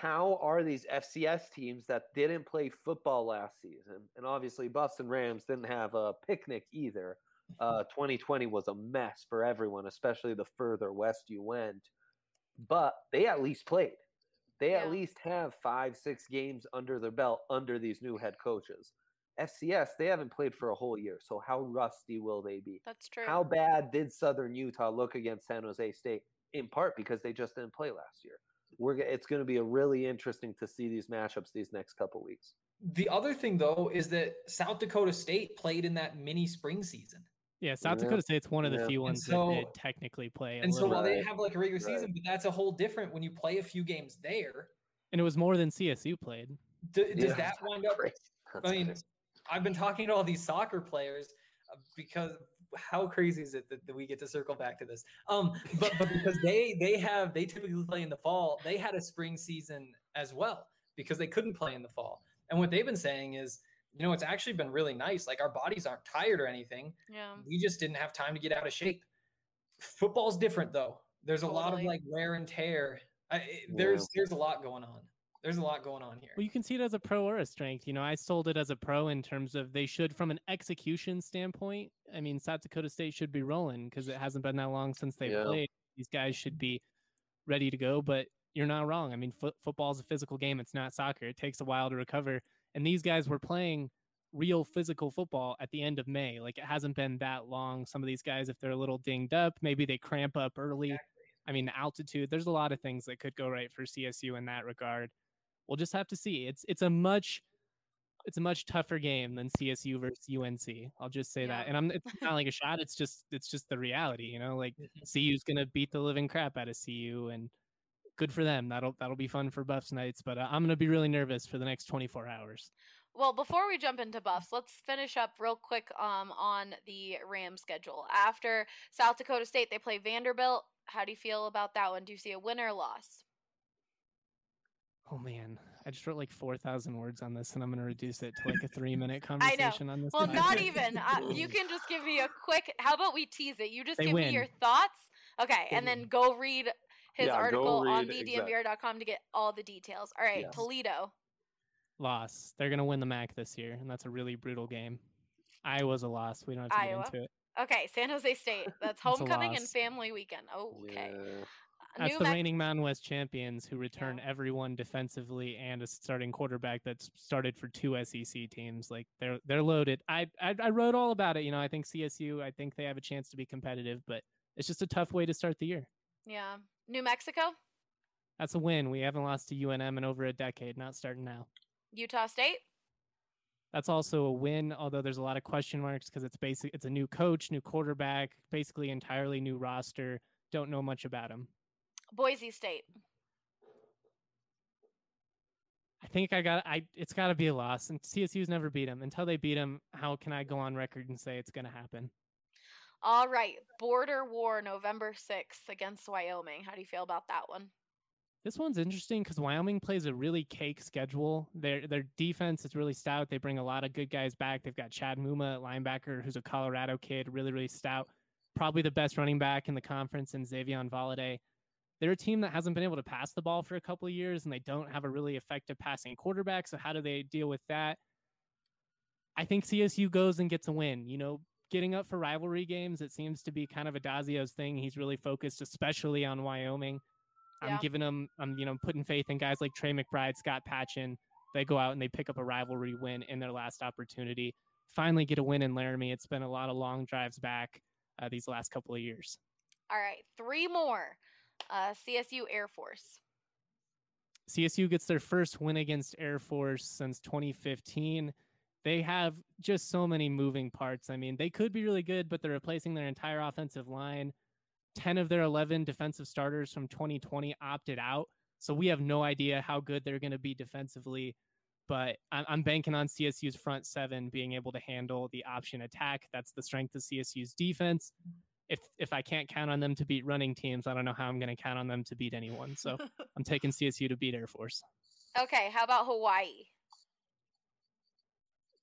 how are these FCS teams that didn't play football last season? And obviously, Buffs and Rams didn't have a picnic either. Uh, 2020 was a mess for everyone, especially the further west you went. But they at least played they Yeah. at least have five, six games under their belt under these new head coaches. FCS, they haven't played for a whole year. So how rusty will they be? That's true. How bad did Southern Utah look against San Jose State? In part because they just didn't play last year. We're g- it's going to be a really interesting to see these matchups these next couple weeks. The other thing, though, is that South Dakota State played in that mini spring season. Yeah, South Yeah. Dakota State's one of the Yeah. few ones so- that did technically play. And so while bit. they have like a regular Right. season, but that's a whole different when you play a few games there. and it was more than CSU played. D- does Yeah. that wind up? I mean, crazy. I've been talking to all these soccer players uh, because how crazy is it that, that we get to circle back to this? Um, but but because they they have they typically play in the fall, they had a spring season as well because they couldn't play in the fall. And what they've been saying is, you know, it's actually been really nice. Like our bodies aren't tired or anything. Yeah. We just didn't have time to get out of shape. Football's different though. There's a lot of like wear and tear. I, it- there's there's a lot going on. There's a lot going on here. Well, you can see it as a pro or a strength. You know, I sold it as a pro in terms of they should, from an execution standpoint. I mean, South Dakota State should be rolling because it hasn't been that long since they've Yeah. played. These guys should be ready to go. But you're not wrong. I mean, foot, football is a physical game. It's not soccer. It takes a while to recover. And these guys were playing real physical football at the end of May. Like it hasn't been that long. Some of these guys, if they're a little dinged up, maybe they cramp up early. I mean, the altitude. There's a lot of things that could go right for CSU in that regard. We'll just have to see. It's it's a much it's a much tougher game than CSU versus UNC. I'll just say that. And I'm it's not like a shot. It's just it's just the reality. You know, like Mhm. CU's gonna beat the living crap out of CU, and good for them. That'll that'll be fun for Buffs nights. But uh, I'm gonna be really nervous for the next 24 hours. Well, before we jump into buffs, let's finish up real quick um, on the Ram schedule. After South Dakota State, they play Vanderbilt. How do you feel about that one? Do you see a win or loss? Oh man, I just wrote like 4,000 words on this, and I'm gonna reduce it to like a three minute conversation on this. Well, topic. not even. Uh, you can just give me a quick. How about we tease it? You just They give win. me your thoughts. Okay, They and then win. go read his Yeah, go article on read, exact- thednvr.com to get all the details. All right, Yes. Toledo. loss. They're gonna win the MAC this year, and that's a really brutal game. Iowa's a loss. We don't have to Iowa. get into it. Okay, San Jose State. That's homecoming and family weekend. Oh, okay. Yeah. That's New the Mex- reigning Mountain West champions who return everyone defensively and a starting quarterback that's started for two SEC teams. Like they're they're loaded. I, I I wrote all about it. You know, I think CSU. I think they have a chance to be competitive, but it's just a tough way to start the year. Yeah. New Mexico, That's a win. We haven't lost to UNM in over a decade. Not starting now. Utah State, That's also a win, although there's a lot of question marks because it's basic. It's a new coach, new quarterback, basically entirely new roster. Don't know much about him. Boise State. I think I got I it's got to be a loss and CSU's never beat them. Until they beat them, how can I go on record and say it's going to happen? All right, Border War, November 6th against Wyoming. How do you feel about that one? This one's interesting cuz Wyoming plays a really cake schedule. Their their defense is really stout. They bring a lot of good guys back. They've got Chad Muma, linebacker, who's a Colorado kid, really really stout. Probably the best running back in the conference in Xavier Valladay. They're a team that hasn't been able to pass the ball for a couple of years and they don't have a really effective passing quarterback. So how do they deal with that? I think CSU goes and gets a win. You know, getting up for rivalry games, it seems to be kind of Addazio's thing. He's really focused, especially on Wyoming. Yeah. I'm giving him, I'm, you know, putting faith in guys like Trey McBride, Scott Patchan. They go out and they pick up a rivalry win in their last opportunity. Finally get a win in Laramie. It's been a lot of long drives back uh, these last couple of years. All right, three more. Uh, CSU Air Force. CSU gets their first win against Air Force since 2015. They have just so many moving parts. I mean, they could be really good, but they're replacing their entire offensive line. 10 of their 11 defensive starters from 2020 opted out. So we have no idea how good they're going to be defensively. But I'm, I'm banking on CSU's front seven being able to handle the option attack. That's the strength of CSU's defense. If if I can't count on them to beat running teams, I don't know how I'm going to count on them to beat anyone. So I'm taking CSU to beat Air Force. Okay, how about Hawaii?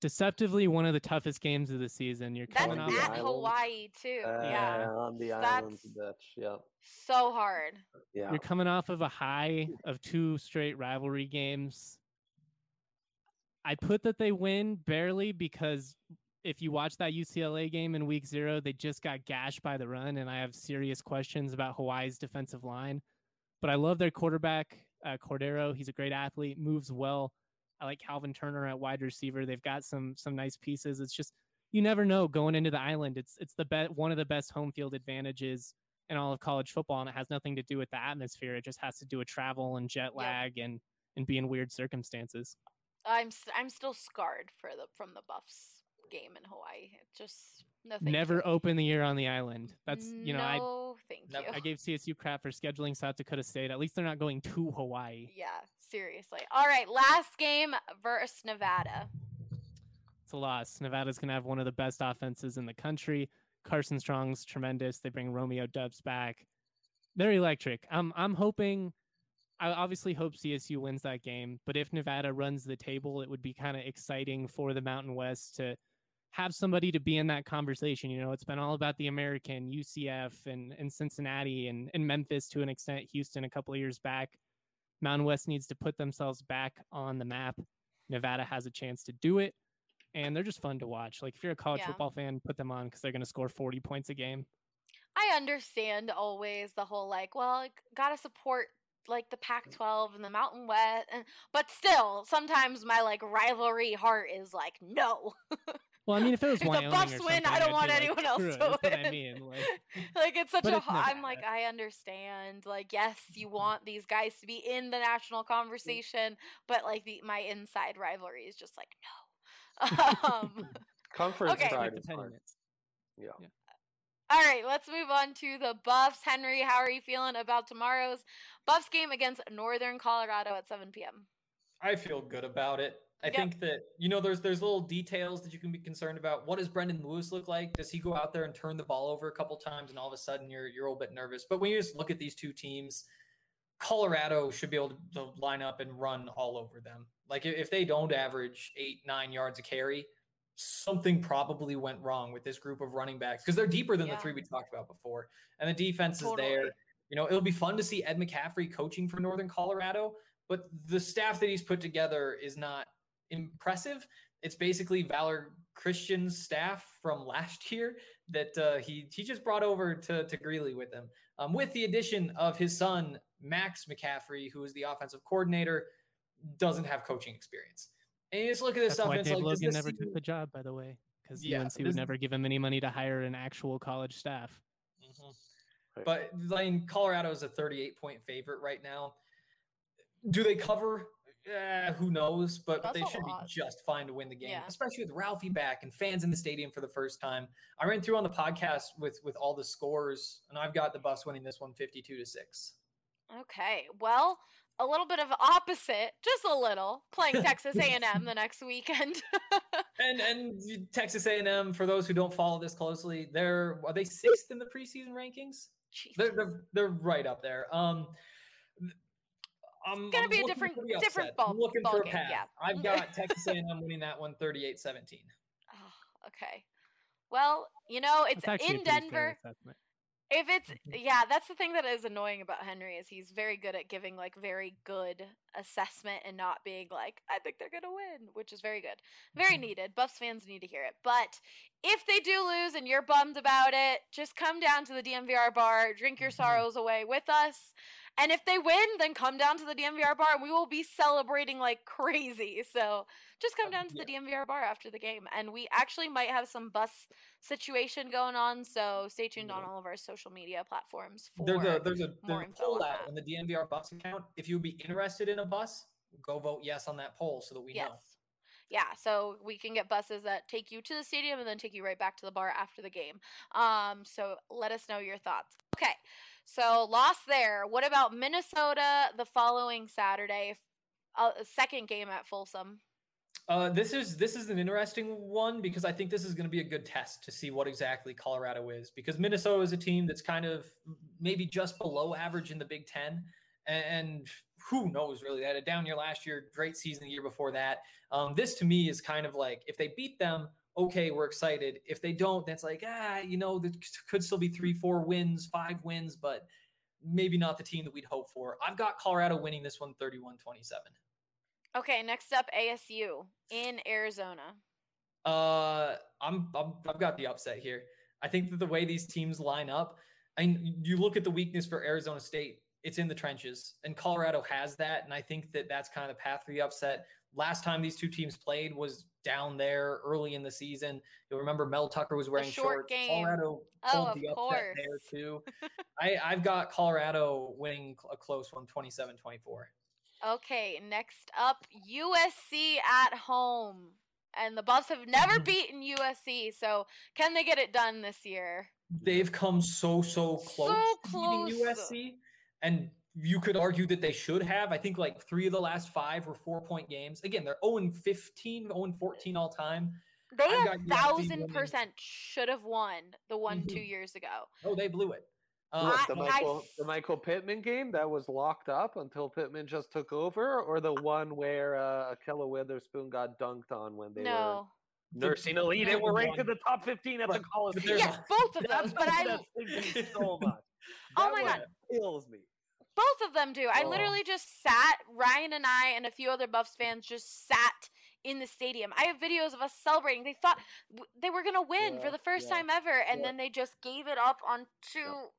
Deceptively, one of the toughest games of the season. You're coming on off. the at island. Hawaii too. yeah, Uh, on the That's- island, bitch. Yep. so hard. Yeah. You're coming off of a high of two straight rivalry games. I put that they win barely because if you watch that UCLA game in week zero, they just got gashed by the run, and I have serious questions about Hawaii's defensive line. But I love their quarterback, uh, Cordeiro. He's a great athlete, moves well. I like Calvin Turner at wide receiver. They've got some some nice pieces. It's just you never know going into the island. It's it's the bet one of the best home field advantages in all of college football, and it has nothing to do with the atmosphere. It just has to do with travel and jet lag and and being weird circumstances. I'm I'm still scarred for the from the Buffs game in Hawaii. It just no Never you. open the year on the island. That's you know I thank you. I gave CSU crap for scheduling South Dakota State. At least they're not going to Hawaii. Yeah, seriously. All right, last game versus Nevada. It's a loss. Nevada's going to have one of the best offenses in the country. Carson Strong's tremendous. They bring Romeo Doubs back. They're electric. I'm I'm hoping I obviously hope CSU wins that game, but if Nevada runs the table, it would be kind of exciting for the Mountain West to have somebody to be in that conversation. You know, it's been all about the American, UCF, and, and Cincinnati and, and Memphis to an extent, Houston a couple of years back. Mountain West needs to put themselves back on the map. Nevada has a chance to do it, and they're just fun to watch. Like if you're a college Yeah. football fan, put them on because they're going to score 40 points a game. I understand always the whole like, well, like, gotta support like the Pac-12 and the Mountain West, and but still, sometimes my like rivalry heart is like, no. Well, I mean, if it was If the Wyoming Buffs win, I don't I'd want like, anyone else "Screw to it," that's what I win. mean. Like, like it's such But a. it's ho- I'm like, Nevada. I understand. Like, yes, you want these guys to be in the national conversation, but like the my inside rivalry is just like, no. um, Conference Okay. pride like the is fun. Penguins. Yeah. All right, let's move on to the Buffs. Henry, how are you feeling about tomorrow's Buffs game against Northern Colorado at 7 p.m.? I feel good about it. I Yep. think that you know there's there's little details that you can be concerned about. What does Brendan Lewis look like? Does he go out there and turn the ball over a couple times and all of a sudden you're you're a little bit nervous? But when you just look at these two teams, Colorado should be able to, to line up and run all over them. Like if, they don't average eight nine yards a carry, something probably went wrong with this group of running backs because they're deeper than Yeah. the three we talked about before, and the defense is there. You know, it'll be fun to see Ed McCaffrey coaching for Northern Colorado, but the staff that he's put together is not impressive. It's basically Valor Christian's staff from last year that uh, he he just brought over to to Greeley with him, um, with the addition of his son Max McCaffrey, who is the offensive coordinator, doesn't have coaching experience. And you just look at this That's stuff, why and Dave like, Logan never took the job, by the way, because Yeah, UNC this- would never give him any money to hire an actual college staff. Mhm. Right. But mean, Colorado is a 38 point favorite right now. Do they cover? Eh, who knows? But, they should lot. be just fine to win the game, Yeah. especially with Ralphie back and fans in the stadium for the first time. I ran through on the podcast with with all the scores, and I've got the Buffs winning this one 52 to six. Okay, well, a little bit of opposite, just a little, playing Texas A&M the next weekend. And and Texas A&M, for those who don't follow this closely, they're are they sixth in the preseason rankings? They're they're, they're right up there. Um, I'm, gonna I'm be a different- pretty different upset. I'm looking ball for a game, path. yeah. I've got Texas A&M winning that one 38-17. Oh, okay. Well, you know, it's That's actually a in Denver. If it's Mhm. yeah, that's the thing that is annoying about Henry is he's very good at giving like very good assessment and not being like I think they're gonna win, which is very good, very Mhm. needed. Buffs fans need to hear it. But if they do lose and you're bummed about it, just come down to the DNVR bar, drink your Mhm. sorrows away with us. And if they win, then come down to the DNVR bar and we will be celebrating like crazy. So just come Um, down to the DNVR bar after the game. And we actually might have some bus situation going on. So stay tuned on all of our social media platforms for There's a there's a there's a poll out on the DNVR bus account. If you would be interested in a bus, go vote yes on that poll so that we yes. know. Yeah, so we can get buses that take you to the stadium and then take you right back to the bar after the game. Um, so let us know your thoughts. Okay, so lost there. What about Minnesota the following Saturday? Uh, second game at Folsom. Uh, this is this is an interesting one because I think this is going to be a good test to see what exactly Colorado is because Minnesota is a team that's kind of maybe just below average in the Big Ten, and who knows really? They had a down year last year, great season the year before that. Um, this to me is kind of like if they beat them, okay, we're excited. If they don't, that's like ah, you know, there could still be three, four wins, five wins, but maybe not the team that we'd hope for. I've got Colorado winning this one 31 27. Okay, next up ASU in Arizona. Uh, I'm, I'm I've got the upset here. I think that the way these teams line up, I mean, you look at the weakness for Arizona State. It's in the trenches, and Colorado has that, and I think that that's kind of the path for the upset. Last time these two teams played was down there early in the season. You'll remember Mel Tucker was wearing short shorts. game. Colorado Oh, pulled the upset there too. I, I've got Colorado winning a close one, 27-24. Okay, next up USC at home. And the Buffs have never Mhm. beaten USC, so can they get it done this year? they've come so so close So close. USC, and you could argue that they should have. I think like three of the last five were four point games. Again, they're 0 15, 0 14 all time. They a got USC thousand winning- percent should have won the one two Mhm. years ago. Oh, they blew it. Uh, What, the Michael s- the Michael Pittman game that was locked up until Pittman just took over, or the one where uh, Ahkello Witherspoon got dunked on when they no. were nursing elite and were ranked in the top fifteen at the Right, but Coliseum. there's- Yes, both of That's those. But I that stings me so much. Oh my one God. kills me. Both of them do. I Oh. literally just sat. Ryan and I and a few other Buffs fans just sat in the stadium. I have videos of us celebrating. They thought w- they were gonna win Yeah, for the first yeah, time ever, and yeah. then they just gave it up on two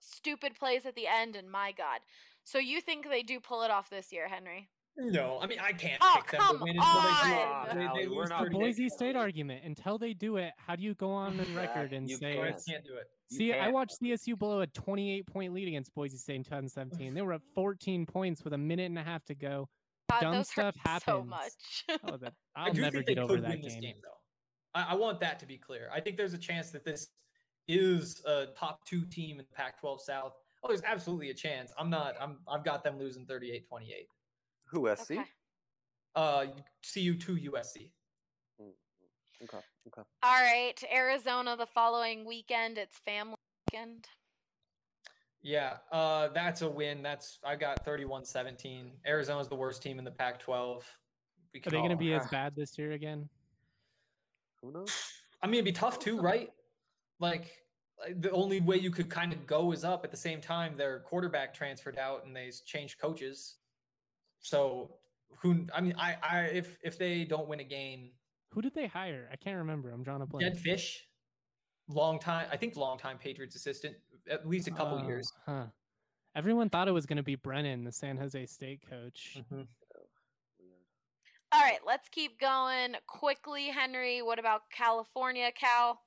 stupid plays at the end. And my God. So you think they do pull it off this year, Henry? No, I mean I can't Oh, pick them come to win until they, on. do they, they we're lose not The 30 Boise State argument. Until they do it, how do you go on the record and you say can't. I can't do it. You See, I can't. watched CSU blow a 28 point lead against Boise State in 2017. They were up 14 points with a minute and a half to go. God, Dumb those hurt stuff happens. so much. Oh, that, I I'll do never think they get over could that win this game. game, though. I, I want that to be clear. I think there's a chance that this is a top two team in the Pac-12 South. Oh, there's absolutely a chance. I'm not. I'm. I've got them losing 38-28. Who SC? okay. Uh, CU to USC. Okay. Okay. All right, Arizona the following weekend. It's family weekend. Yeah, uh, that's a win. That's I got 31-17. Arizona's the worst team in the Pac-12. Are they going to all- be as bad this year again? Who knows? I mean, it'd be tough too, right? Like like, the only way you could kind of go is up. At the same time, their quarterback transferred out and they changed coaches. So who? I mean, I, I if if they don't win a game, Who did they hire? I can't remember. I'm drawing a blank. Jedd Fisch, long time. I think long time Patriots assistant, at least a couple Oh, years. Huh. Everyone thought it was going to be Brennan, the San Jose State coach. Mhm. All right, let's keep going quickly, Henry. What about California, Cal?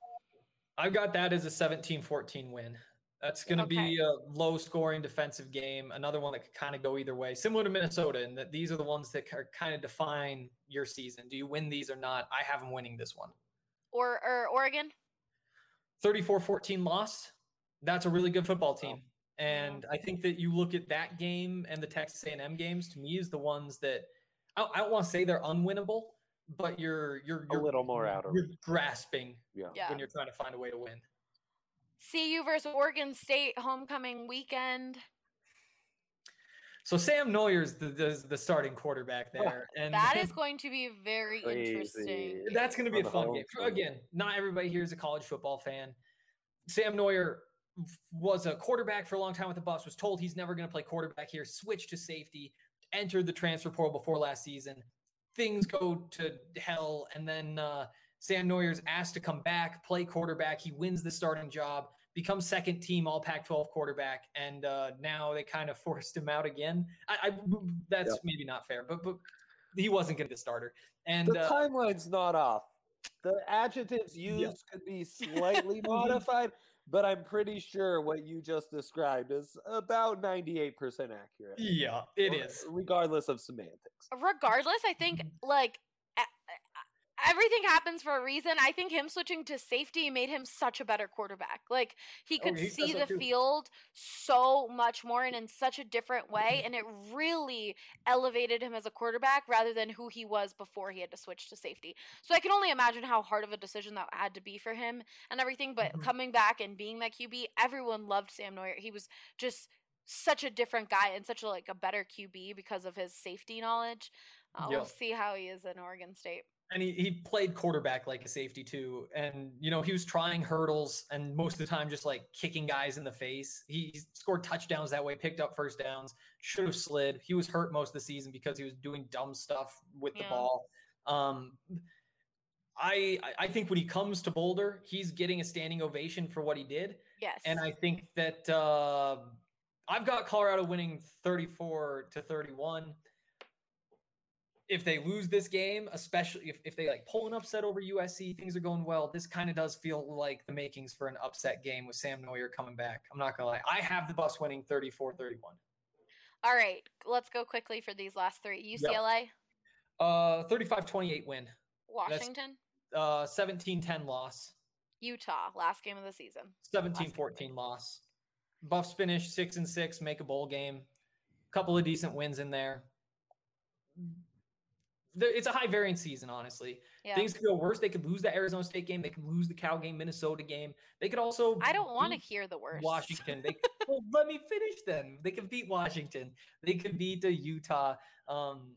I've got that as a 17-14 win. That's going to Okay. be a low scoring defensive game. Another one that could kind of go either way, similar to Minnesota, and that these are the ones that are kind of define your season. Do you win these or not? I have them winning this one. Or or Oregon? 34-14 loss. That's a really good football oh, team. And I think that you look at that game and the Texas A&M games to me is the ones that I, I don't want to say they're unwinnable, but you're you're, A you're a little more out of grasping Yeah. Yeah. when you're trying to find a way to win. CU versus Oregon State homecoming weekend. So Sam Noyer's the, the the starting quarterback there, and That is going to be very interesting. That's going to be a fun game. front. Again, not everybody here is a college football fan. Sam Noyer was a quarterback for a long time with the Buffs. Was told he's never going to play quarterback here. Switched to safety. Entered the transfer portal before last season. Things go to hell, and then uh, Sam Noyer's asked to come back, play quarterback. He wins the starting job, becomes second team All Pac-12 quarterback, and uh, now they kind of forced him out again. I, I that's Yep. maybe not fair, but but he wasn't going to be the starter. And The uh, timeline's not off. The adjectives used could be slightly modified, but I'm pretty sure what you just described is about 98% accurate. Yeah, it Re- is. Regardless of semantics. Regardless, I think like everything happens for a reason. I think him switching to safety made him such a better quarterback. Like he Oh, could he see the too. field so much more and in such a different way and it really elevated him as a quarterback rather than who he was before he had to switch to safety. So I can only imagine how hard of a decision that had to be for him and everything, but Mhm. coming back and being that QB, everyone loved Sam Noyer. He was just such a different guy and such a like a better QB because of his safety knowledge. Uh, We'll see how he is in Oregon State. And he, he played quarterback like a safety too. And, you know, he was trying hurdles and most of the time just like kicking guys in the face. He scored touchdowns that way, picked up first downs, should have slid. He was hurt most of the season because he was doing dumb stuff with the ball. Um, I, I- I think when he comes to Boulder, he's getting a standing ovation for what he did. Yes. And I think that uh, I've got Colorado winning 34 to 31. If they lose this game, especially if, if they like pull an upset over USC, things are going well. This kind of does feel like the makings for an upset game with Sam Noyer coming back. I'm not gonna lie. I have the Buffs winning 34 31. All right, let's go quickly for these last three. UCLA, Uh 35 28 win. Washington, Uh 17 10 loss. Utah, last game of the season. 17 14 loss. Buffs finish six and six, make a bowl game. Couple of decent wins in there. It's a high variance season, honestly. Yeah. Things could go worse. They could lose the Arizona State game. They could lose the Cal game, Minnesota game. They could also. I don't want to hear the worst. Washington. They well, let me finish then. They can beat Washington. They could beat the Utah. Um,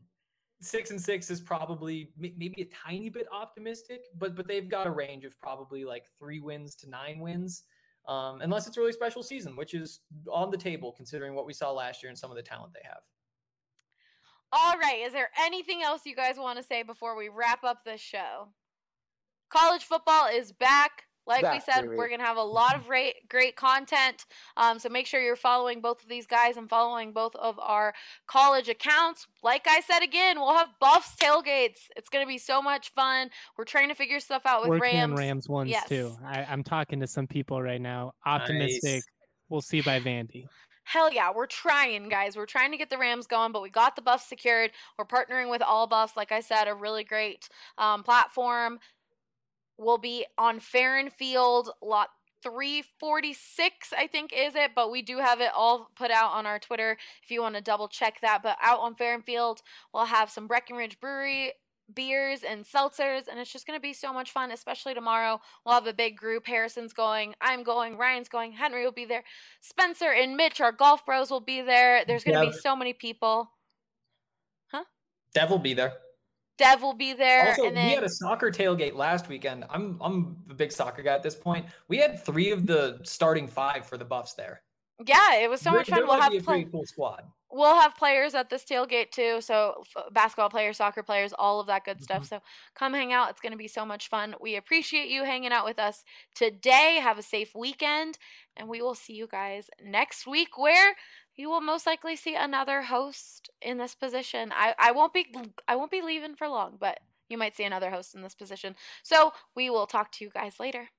six and six is probably may- maybe a tiny bit optimistic, but but they've got a range of probably like three wins to nine wins, um, unless it's a really special season, which is on the table considering what we saw last year and some of the talent they have. All right. Is there anything else you guys want to say before we wrap up this show? College football is back. Like we said, baby. we're going to have a lot of great, great content. Um, so make sure you're following both of these guys and following both of our college accounts. Like I said again, we'll have Buffs tailgates. It's going to be so much fun. We're trying to figure stuff out with Working on Rams. Rams ones Yes. too. I, I'm talking to some people right now. Optimistic. Nice. We'll see by Vandy. Hell yeah, we're trying, guys. We're trying to get the Rams going, but we got the Buffs secured. We're partnering with All Buffs, like I said, a really great um, platform. We'll be on Farrand Field, lot 346, I think is it, but we do have it all put out on our Twitter if you want to double check that. But out on Farrand Field, we'll have some Breckenridge Brewery beers and seltzers, and it's just going to be so much fun, especially tomorrow. We'll have a big group. Harrison's going, I'm going, Ryan's going, Henry will be there, Spencer and Mitch, our golf bros, will be there. There's going to be so many people. Huh? Dev will be there. Dev will be there, Also, and then we had a soccer tailgate last weekend. I'm I'm a big soccer guy at this point. We had three of the starting five for the Buffs there. yeah, it was so There- much fun. We'll have a pla- pretty cool squad. We'll have players at this tailgate too. So f- basketball players, soccer players, all of that good stuff. Mm-hmm. So come hang out. It's going to be so much fun. We appreciate you hanging out with us today. Have a safe weekend, and we will see you guys next week, where you will most likely see another host in this position. I, I won't be I won't be leaving for long, but you might see another host in this position. So we will talk to you guys later.